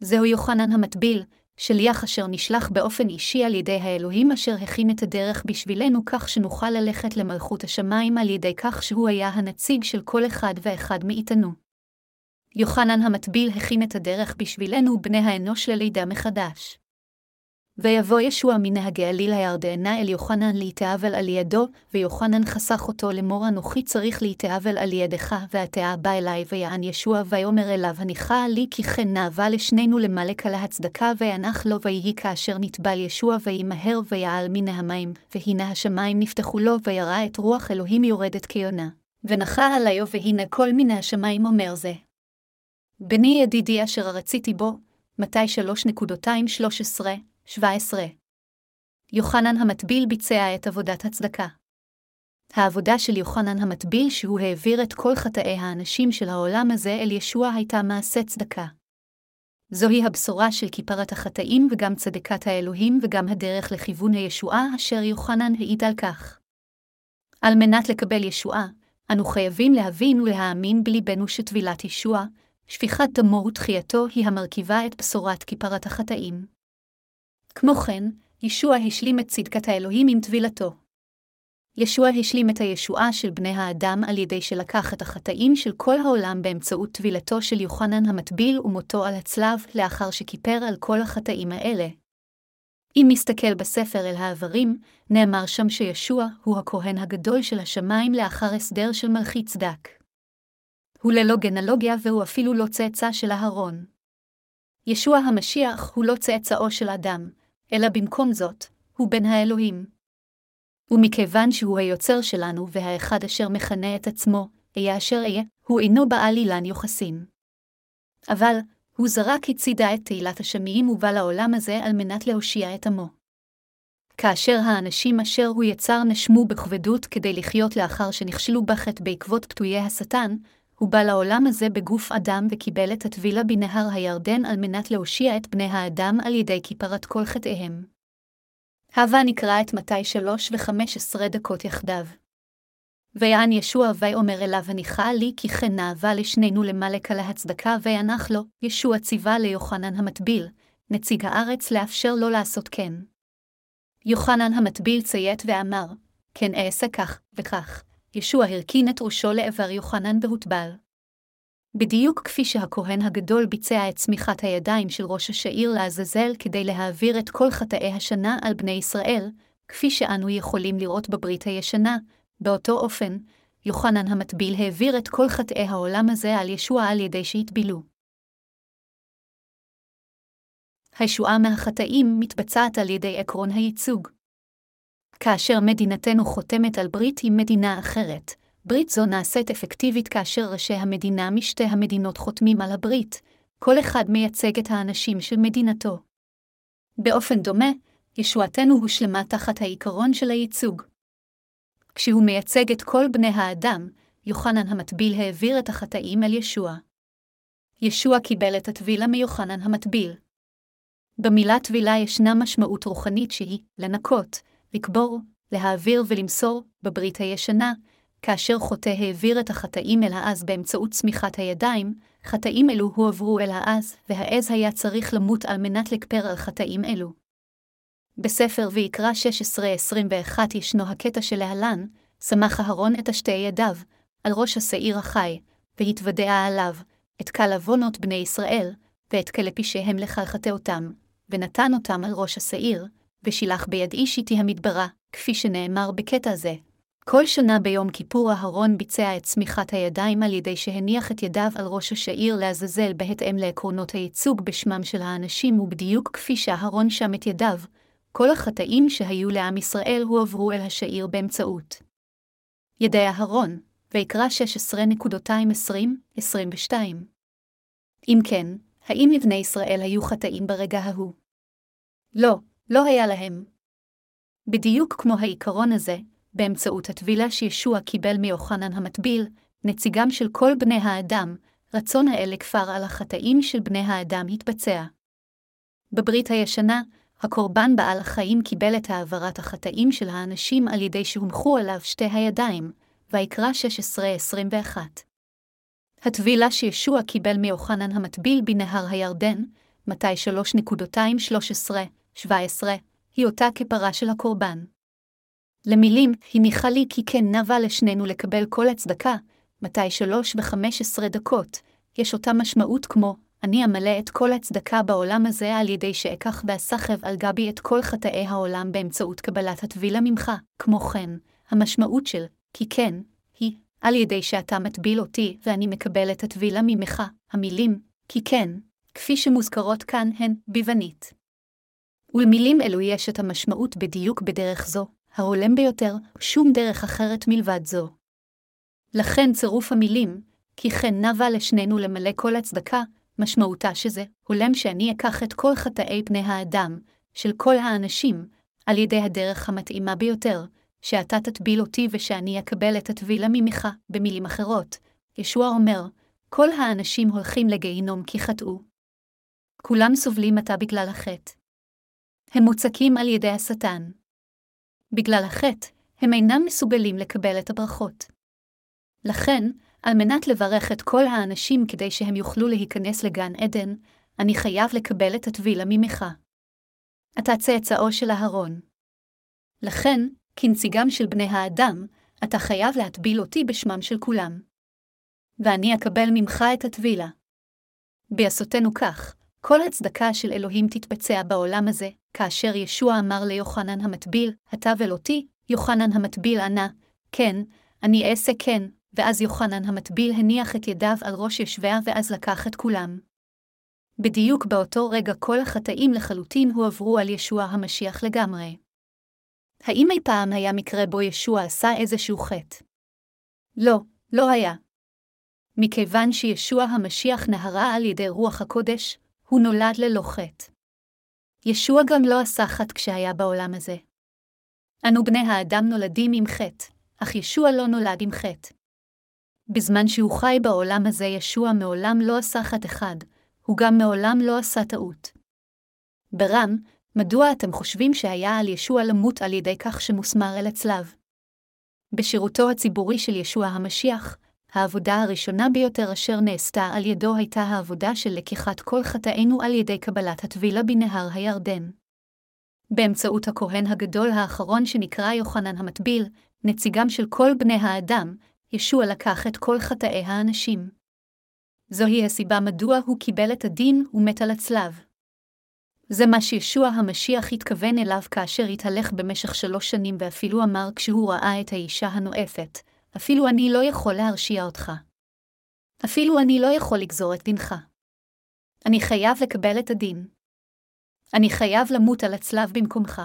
זהו יוחנן המטביל, שליח אשר נשלח באופן אישי על ידי האלוהים אשר הכין את הדרך בשבילנו כך שנוכל ללכת למלכות השמיים על ידי כך שהוא היה הנציג של כל אחד ואחד מאיתנו. יוחנן המטביל הכין את הדרך בשבילנו בני האנוש ללידה מחדש. ויבוא ישוע מנהגי עליל הירדנה אל יוחנן להתאבל על ידו, ויוחנן חסך אותו לאמור אנוכי צריך להתאבל על ידך, והתאה בא אלי ויען ישוע ויאמר אליו הניחה לי כי כן נאווה לשנינו למלק על ההצדקה וינח לו ויהי כאשר נטבל ישוע וימהר ויעל מן המים, והנה השמיים נפתחו לו וירא את רוח אלוהים יורדת כיונה. ונחה עליו והנה כל מן השמיים אומר זה, בני ידידי אשר רציתי בו, מתי 3.213-17. יוחנן המטביל ביצע את עבודת הצדקה. העבודה של יוחנן המטביל שהוא העביר את כל חטאי האנשים של העולם הזה אל ישוע הייתה מעשה צדקה. זוהי הבשורה של כיפרת החטאים וגם צדקת האלוהים וגם הדרך לכיוון הישועה אשר יוחנן העיד על כך. על מנת לקבל ישועה, אנו חייבים להבין ולהאמין בליבנו שטבילת ישוע, שפיכת דמו ותחייתו היא המרכיבה את בשורת כיפרת החטאים. כמו כן, ישוע השלים את צדקת האלוהים עם טבילתו. ישוע השלים את הישועה של בני האדם על ידי שלקח את החטאים של כל העולם באמצעות טבילתו של יוחנן המטביל ומותו על הצלב לאחר שכיפר על כל החטאים האלה. אם נסתכל בספר אל העברים, נאמר שם שישוע הוא הכהן הגדול של השמיים לאחר הסדר של מלכי צדק. הוא ללא גנלוגיה והוא אפילו לא צאצא של אהרון. ישוע המשיח הוא לא צאצאו של אדם, אלא במקום זאת, הוא בן האלוהים. ומכיוון שהוא היוצר שלנו והאחד אשר מכנה את עצמו, אהיה אשר אהיה, הוא אינו בעל אילן יוחסין. אבל, הוא זרק הצידה את תהילת השמיים ובא לעולם הזה על מנת להושיע את עמו. כאשר האנשים אשר הוא יצר נשמו בכבדות כדי לחיות לאחר שנכשלו בחטא בעקבות פתויי השטן, הוא בא לעולם הזה בגוף אדם וקיבל את הטבילה בנהר הירדן על מנת להושיע את בני האדם על ידי כיפרת כל חטאיהם. הווה נקרא את מתי שלוש וחמש עשרה דקות יחדיו. ויען ישוע ויאמר אליו הניחה לי כי כן נאווה לשנינו למלק על ההצדקה וינח לו, ישוע ציווה ליוחנן המטביל, נציג הארץ לאפשר לו לעשות כן. יוחנן המטביל ציית ואמר, כן אעשה כך וכך. ישוע הרכין את ראשו לעבר יוחנן והוטבל. בדיוק כפי שהכהן הגדול ביצע את צמיחת הידיים של ראש השעיר לעזאזל כדי להעביר את כל חטאי השנה על בני ישראל, כפי שאנו יכולים לראות בברית הישנה, באותו אופן, יוחנן המטביל העביר את כל חטאי העולם הזה על ישוע על ידי שהטבילו. הישועה מהחטאים מתבצעת על ידי עקרון הייצוג. כאשר מדינתנו חותמת על ברית עם מדינה אחרת, ברית זו נעשית אפקטיבית כאשר ראשי המדינה משתי המדינות חותמים על הברית, כל אחד מייצג את האנשים של מדינתו. באופן דומה, ישועתנו הושלמה תחת העיקרון של הייצוג. כשהוא מייצג את כל בני האדם, יוחנן המטביל העביר את החטאים אל ישוע. ישוע קיבל את הטבילה מיוחנן המטביל. במילה טבילה ישנה משמעות רוחנית שהיא לנקות, לקבור, להעביר ולמסור, בברית הישנה, כאשר חוטא העביר את החטאים אל העז באמצעות צמיחת הידיים, חטאים אלו הועברו אל העז, והעז היה צריך למות על מנת לכפר על חטאים אלו. בספר ויקרא 16-21 ישנו הקטע שלהלן, שמח אהרון את השתי ידיו, על ראש השעיר החי, והתוודע עליו, את כל עוונות בני ישראל, ואת כלי פשעיהם לכלכתה אותם, ונתן אותם על ראש השעיר, ושילח ביד איש איתי המדברה, כפי שנאמר בקטע זה. כל שנה ביום כיפור אהרון ביצע את צמיחת הידיים על ידי שהניח את ידיו על ראש השעיר לעזאזל בהתאם לעקרונות הייצוג בשמם של האנשים, ובדיוק כפי שאהרון שם את ידיו, כל החטאים שהיו לעם ישראל הועברו אל השעיר באמצעות ידי אהרון, ויקרא 16.20-22. אם כן, האם לבני ישראל היו חטאים ברגע ההוא? לא, לא היה להם. בדיוק כמו העיקרון הזה, באמצעות הטבילה שישוע קיבל מיוחנן המטביל, נציגם של כל בני האדם, רצון האל לכפר על החטאים של בני האדם התבצע. בברית הישנה, הקורבן בעל החיים קיבל את העברת החטאים של האנשים על ידי שהונחו עליו שתי הידיים, ויקרא 16-21. הטבילה שישוע קיבל מיוחנן המטביל בנהר הירדן, מתי 3.2-13-17, היא אותה כפרה של הקורבן. למילים, הניחה לי כי כן נבה לשנינו לקבל כל הצדקה, מתי 3 ו-15 דקות, יש אותה משמעות כמו, אני אמלא את כל הצדקה בעולם הזה על ידי שאקח ואסחב על גבי את כל חטאי העולם באמצעות קבלת הטבילה ממך. כמו כן, המשמעות של כי כן, היא, על ידי שאתה מטביל אותי ואני מקבל את הטבילה ממך, המילים, כי כן, כפי שמוזכרות כאן הן ביוונית. ולמילים אלו יש את המשמעות בדיוק בדרך זו, ההולם ביותר, שום דרך אחרת מלבד זו. לכן צירוף המילים, כי כן נבה לשנינו למלא כל הצדקה, משמעותה שזה, הולם שאני אקח את כל חטאי פני האדם, של כל האנשים, על ידי הדרך המתאימה ביותר, שאתה תטביל אותי ושאני אקבל את הטבילה ממך, במילים אחרות. ישוע אומר, כל האנשים הולכים לגיהינום כי חטאו. כולם סובלים עתה בגלל החטא. הם מוצקים על ידי השטן. בגלל החטא, הם אינם מסוגלים לקבל את הברכות. לכן, על מנת לברך את כל האנשים כדי שהם יוכלו להיכנס לגן עדן, אני חייב לקבל את הטבילה ממך. אתה צאצאו של אהרון. לכן, כנציגם של בני האדם, אתה חייב להטביל אותי בשמם של כולם. ואני אקבל ממך את הטבילה. בעשותנו כך, כל הצדקה של אלוהים תתבצע בעולם הזה, כאשר ישוע אמר ליוחנן המטביל, הטבל אותי, יוחנן המטביל ענה, כן, אני אעשה כן, ואז יוחנן המטביל הניח את ידיו על ראש יושביה ואז לקח את כולם. בדיוק באותו רגע כל החטאים לחלוטין הועברו על ישוע המשיח לגמרי. האם אי פעם היה מקרה בו ישוע עשה איזשהו חטא? לא, לא היה. מכיוון שישוע המשיח נהרה על ידי רוח הקודש, הוא נולד ללא חטא. ישוע גם לא עשה חטא כשהיה בעולם הזה. אנו בני האדם נולדים עם חטא, אך ישוע לא נולד עם חטא. בזמן שהוא חי בעולם הזה, ישוע מעולם לא עשה חטא אחד, הוא גם מעולם לא עשה טעות. ברם, מדוע אתם חושבים שהיה על ישוע למות על ידי כך שמוסמר אל הצלב? בשירותו הציבורי של ישוע המשיח, העבודה הראשונה ביותר אשר נעשתה על ידו הייתה העבודה של לקיחת כל חטאינו על ידי קבלת הטבילה בנהר הירדן. באמצעות הכהן הגדול האחרון שנקרא יוחנן המטביל, נציגם של כל בני האדם, ישוע לקח את כל חטאי האנשים. זוהי הסיבה מדוע הוא קיבל את הדין ומת על הצלב. זה מה שישוע המשיח התכוון אליו כאשר התהלך במשך שלוש שנים ואפילו אמר כשהוא ראה את האישה הנואפת, אפילו אני לא יכול להרשיע אותך. אפילו אני לא יכול לגזור את דינך. אני חייב לקבל את הדין. אני חייב למות על הצלב במקומך.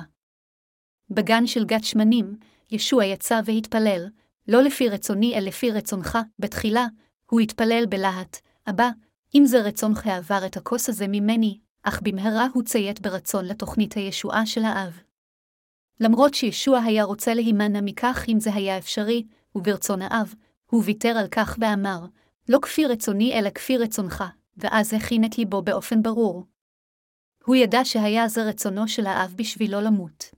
בגן של גת שמנים, ישוע יצא והתפלל, לא לפי רצוני אלא לפי רצונך, בתחילה, הוא התפלל בלהט, אבא, אם זה רצונך עבר את הכוס הזה ממני, אך במהרה הוא ציית ברצון לתוכנית הישועה של האב. למרות שישוע היה רוצה להימנע מכך אם זה היה אפשרי, וברצון האב, הוא ויתר על כך ואמר, לא כפי רצוני אלא כפי רצונך, ואז הכין את ליבו באופן ברור. הוא ידע שהיה זה רצונו של האב בשבילו למות.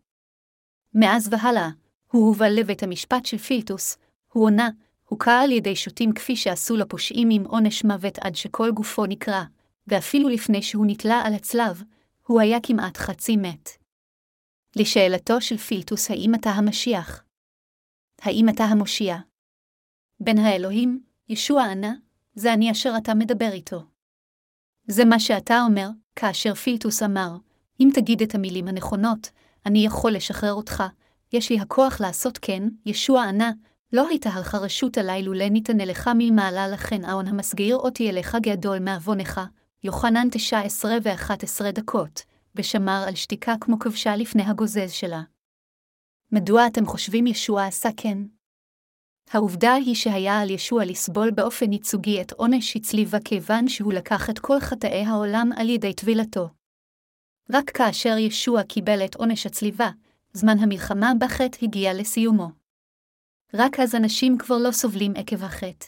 מאז והלאה, הוא הובא לבית המשפט של פילטוס, הוא עונה, הוכה על ידי שוטים כפי שעשו לפושעים עם עונש מוות עד שכל גופו נקרע, ואפילו לפני שהוא נתלה על הצלב, הוא היה כמעט חצי מת. לשאלתו של פילטוס האם אתה המשיח? האם אתה המושיע? בן האלוהים, ישוע ענה, זה אני אשר אתה מדבר איתו. זה מה שאתה אומר, כאשר פילטוס אמר, אם תגיד את המילים הנכונות, אני יכול לשחרר אותך, יש לי הכוח לעשות כן, ישוע ענה, לא הייתה לך רשות עלי לולא ניתנה לך ממעלה לכן ההון המסגיר אותי אליך גדול מעוונך, יוחנן תשע עשרה ואחת עשרה דקות, ושמר על שתיקה כמו כבשה לפני הגוזז שלה. מדוע אתם חושבים ישוע עשה כן? העובדה היא שהיה על ישוע לסבול באופן ייצוגי את עונש הצליבה כיוון שהוא לקח את כל חטאי העולם על ידי טבילתו. רק כאשר ישוע קיבל את עונש הצליבה, זמן המלחמה בחטא הגיע לסיומו. רק אז אנשים כבר לא סובלים עקב החטא.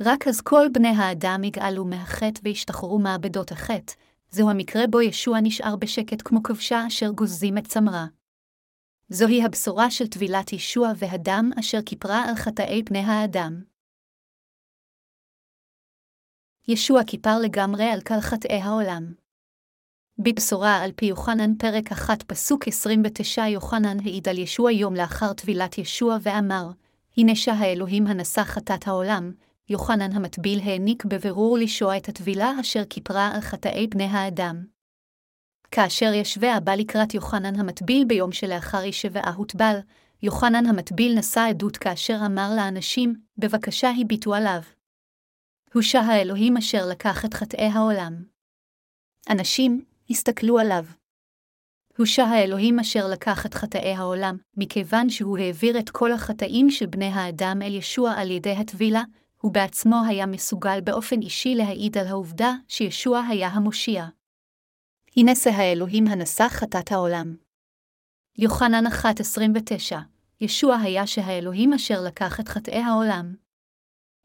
רק אז כל בני האדם יגאלו מהחטא והשתחררו מעבדות החטא, זהו המקרה בו ישוע נשאר בשקט כמו כבשה אשר גוזזים את צמרה. זוהי הבשורה של טבילת ישוע והדם אשר כיפרה על חטאי פני האדם. ישוע כיפר לגמרי על כל חטאי העולם. בבשורה על פי יוחנן פרק 1 פסוק 29 יוחנן העיד על ישוע יום לאחר טבילת ישוע ואמר, הנה שהאלוהים הנשא חטאת העולם, יוחנן המטביל העניק בבירור לישוע את הטבילה אשר כיפרה על חטאי בני האדם. כאשר ישווה הבא לקראת יוחנן המטביל ביום שלאחר ישבעה הוטבל, יוחנן המטביל נשא עדות כאשר אמר לאנשים, בבקשה הביטו עליו. הוא שה האלוהים אשר לקח את חטאי העולם. אנשים, הסתכלו עליו. הוא שה האלוהים אשר לקח את חטאי העולם, מכיוון שהוא העביר את כל החטאים של בני האדם אל ישוע על ידי הטבילה, הוא בעצמו היה מסוגל באופן אישי להעיד על העובדה שישוע היה המושיע. הנה זה האלוהים הנשא חטאת העולם. יוחנן 1.29 ישוע היה שהאלוהים אשר לקח את חטאי העולם.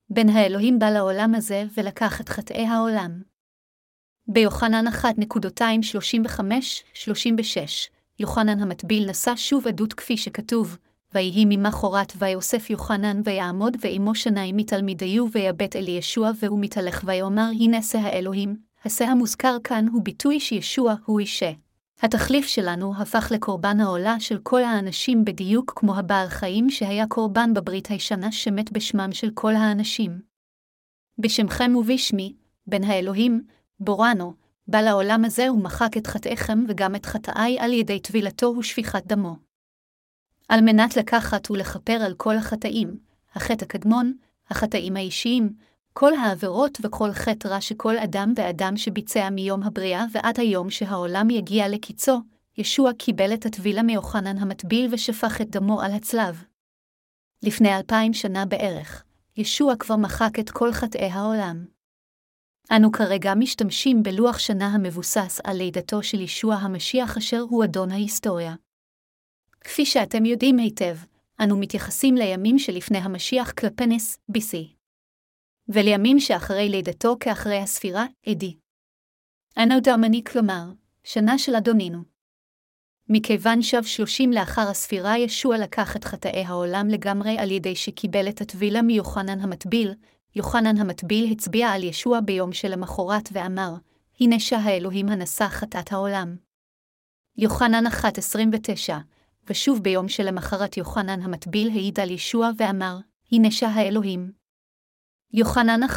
בן האלוהים בא לעולם הזה ולקח את חטאי העולם. ביוחנן 1.235-36, יוחנן המטביל נשא שוב עדות כפי שכתוב, ויהי ממחרת ויוסף יוחנן ויעמוד ועמו שניים מתלמידיו ויבט אל ישוע והוא מתהלך ויאמר הנה שא האלוהים, השא המוזכר כאן הוא ביטוי שישוע הוא אישה. התחליף שלנו הפך לקורבן העולה של כל האנשים בדיוק כמו הבעל חיים שהיה קורבן בברית הישנה שמת בשמם של כל האנשים. בשמכם ובשמי, בן האלוהים, בורנו, בא לעולם הזה ומחק את חטאיכם וגם את חטאי על ידי טבילתו ושפיכת דמו. על מנת לקחת ולכפר על כל החטאים, החטא הקדמון, החטאים האישיים, כל העבירות וכל חטא רע שכל אדם ואדם שביצע מיום הבריאה ועד היום שהעולם יגיע לקיצו, ישוע קיבל את הטבילה מיוחנן המטביל ושפך את דמו על הצלב. לפני אלפיים שנה בערך, ישוע כבר מחק את כל חטאי העולם. אנו כרגע משתמשים בלוח שנה המבוסס על לידתו של ישוע המשיח אשר הוא אדון ההיסטוריה. כפי שאתם יודעים היטב, אנו מתייחסים לימים שלפני המשיח כלפי נס, BC. ולימים שאחרי לידתו כאחרי הספירה, AD. אנו דרמני כלומר, שנה של אדונינו. מכיוון שב שלושים לאחר הספירה, ישוע לקח את חטאי העולם לגמרי על ידי שקיבל את הטבילה מיוחנן המטביל, יוחנן המטביל הצביע על ישוע ביום שלמחרת ואמר, הנה שהאלוהים הנשא חטאת העולם. יוחנן 1.29 ושוב ביום שלמחרת יוחנן המטביל העיד על ישוע ואמר, הנה שהאלוהים. יוחנן 1.36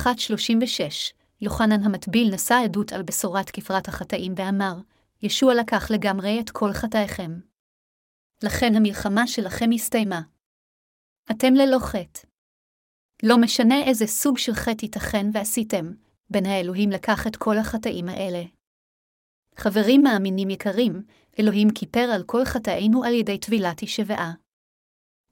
יוחנן המטביל נשא עדות על בשורת כפרת החטאים ואמר, ישוע לקח לגמרי את כל חטאיכם. לכן המלחמה שלכם הסתיימה. אתם ללא חטא. לא משנה איזה סוג של חטא ייתכן ועשיתם, בין האלוהים לקח את כל החטאים האלה. חברים מאמינים יקרים, אלוהים כיפר על כל חטאינו על ידי טבילת הישבעה.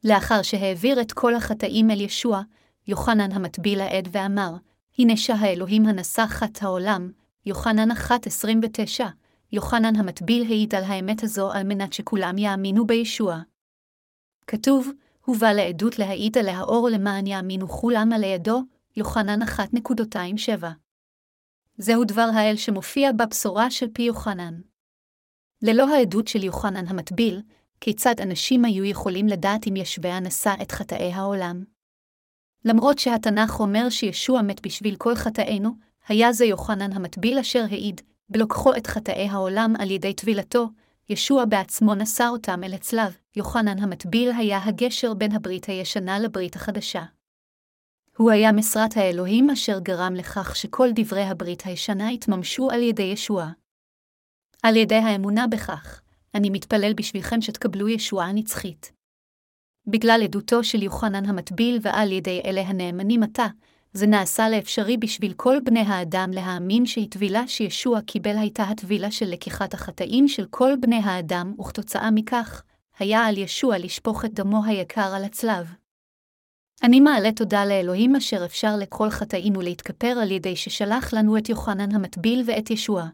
לאחר שהעביר את כל החטאים אל ישוע, יוחנן המטביל העד ואמר, הנה שהאלוהים הנשא חט העולם, יוחנן 1.29, יוחנן המטביל העיד על האמת הזו על מנת שכולם יאמינו בישוע. כתוב, הוא בא לעדות להעיד עליה אור למען יאמינו כולם על ידו, יוחנן 1.27. זהו דבר האל שמופיע בבשורה של פי יוחנן. ללא העדות של יוחנן המטביל, כיצד אנשים היו יכולים לדעת אם ישבע נשא את חטאי העולם? למרות שהתנ"ך אומר שישוע מת בשביל כל חטאינו, היה זה יוחנן המטביל אשר העיד, בלוקחו את חטאי העולם על ידי טבילתו, ישוע בעצמו נשא אותם אל הצלב, יוחנן המטביל היה הגשר בין הברית הישנה לברית החדשה. הוא היה משרת האלוהים אשר גרם לכך שכל דברי הברית הישנה התממשו על ידי ישוע. על ידי האמונה בכך, אני מתפלל בשבילכם שתקבלו ישועה נצחית. בגלל עדותו של יוחנן המטביל ועל ידי אלה הנאמנים עתה, זה נעשה לאפשרי בשביל כל בני האדם להאמין שהטבילה שישוע קיבל הייתה הטבילה של לקיחת החטאים של כל בני האדם, וכתוצאה מכך, היה על ישוע לשפוך את דמו היקר על הצלב. אני מעלה תודה לאלוהים אשר אפשר לכל חטאים ולהתכפר על ידי ששלח לנו את יוחנן המטביל ואת ישוע.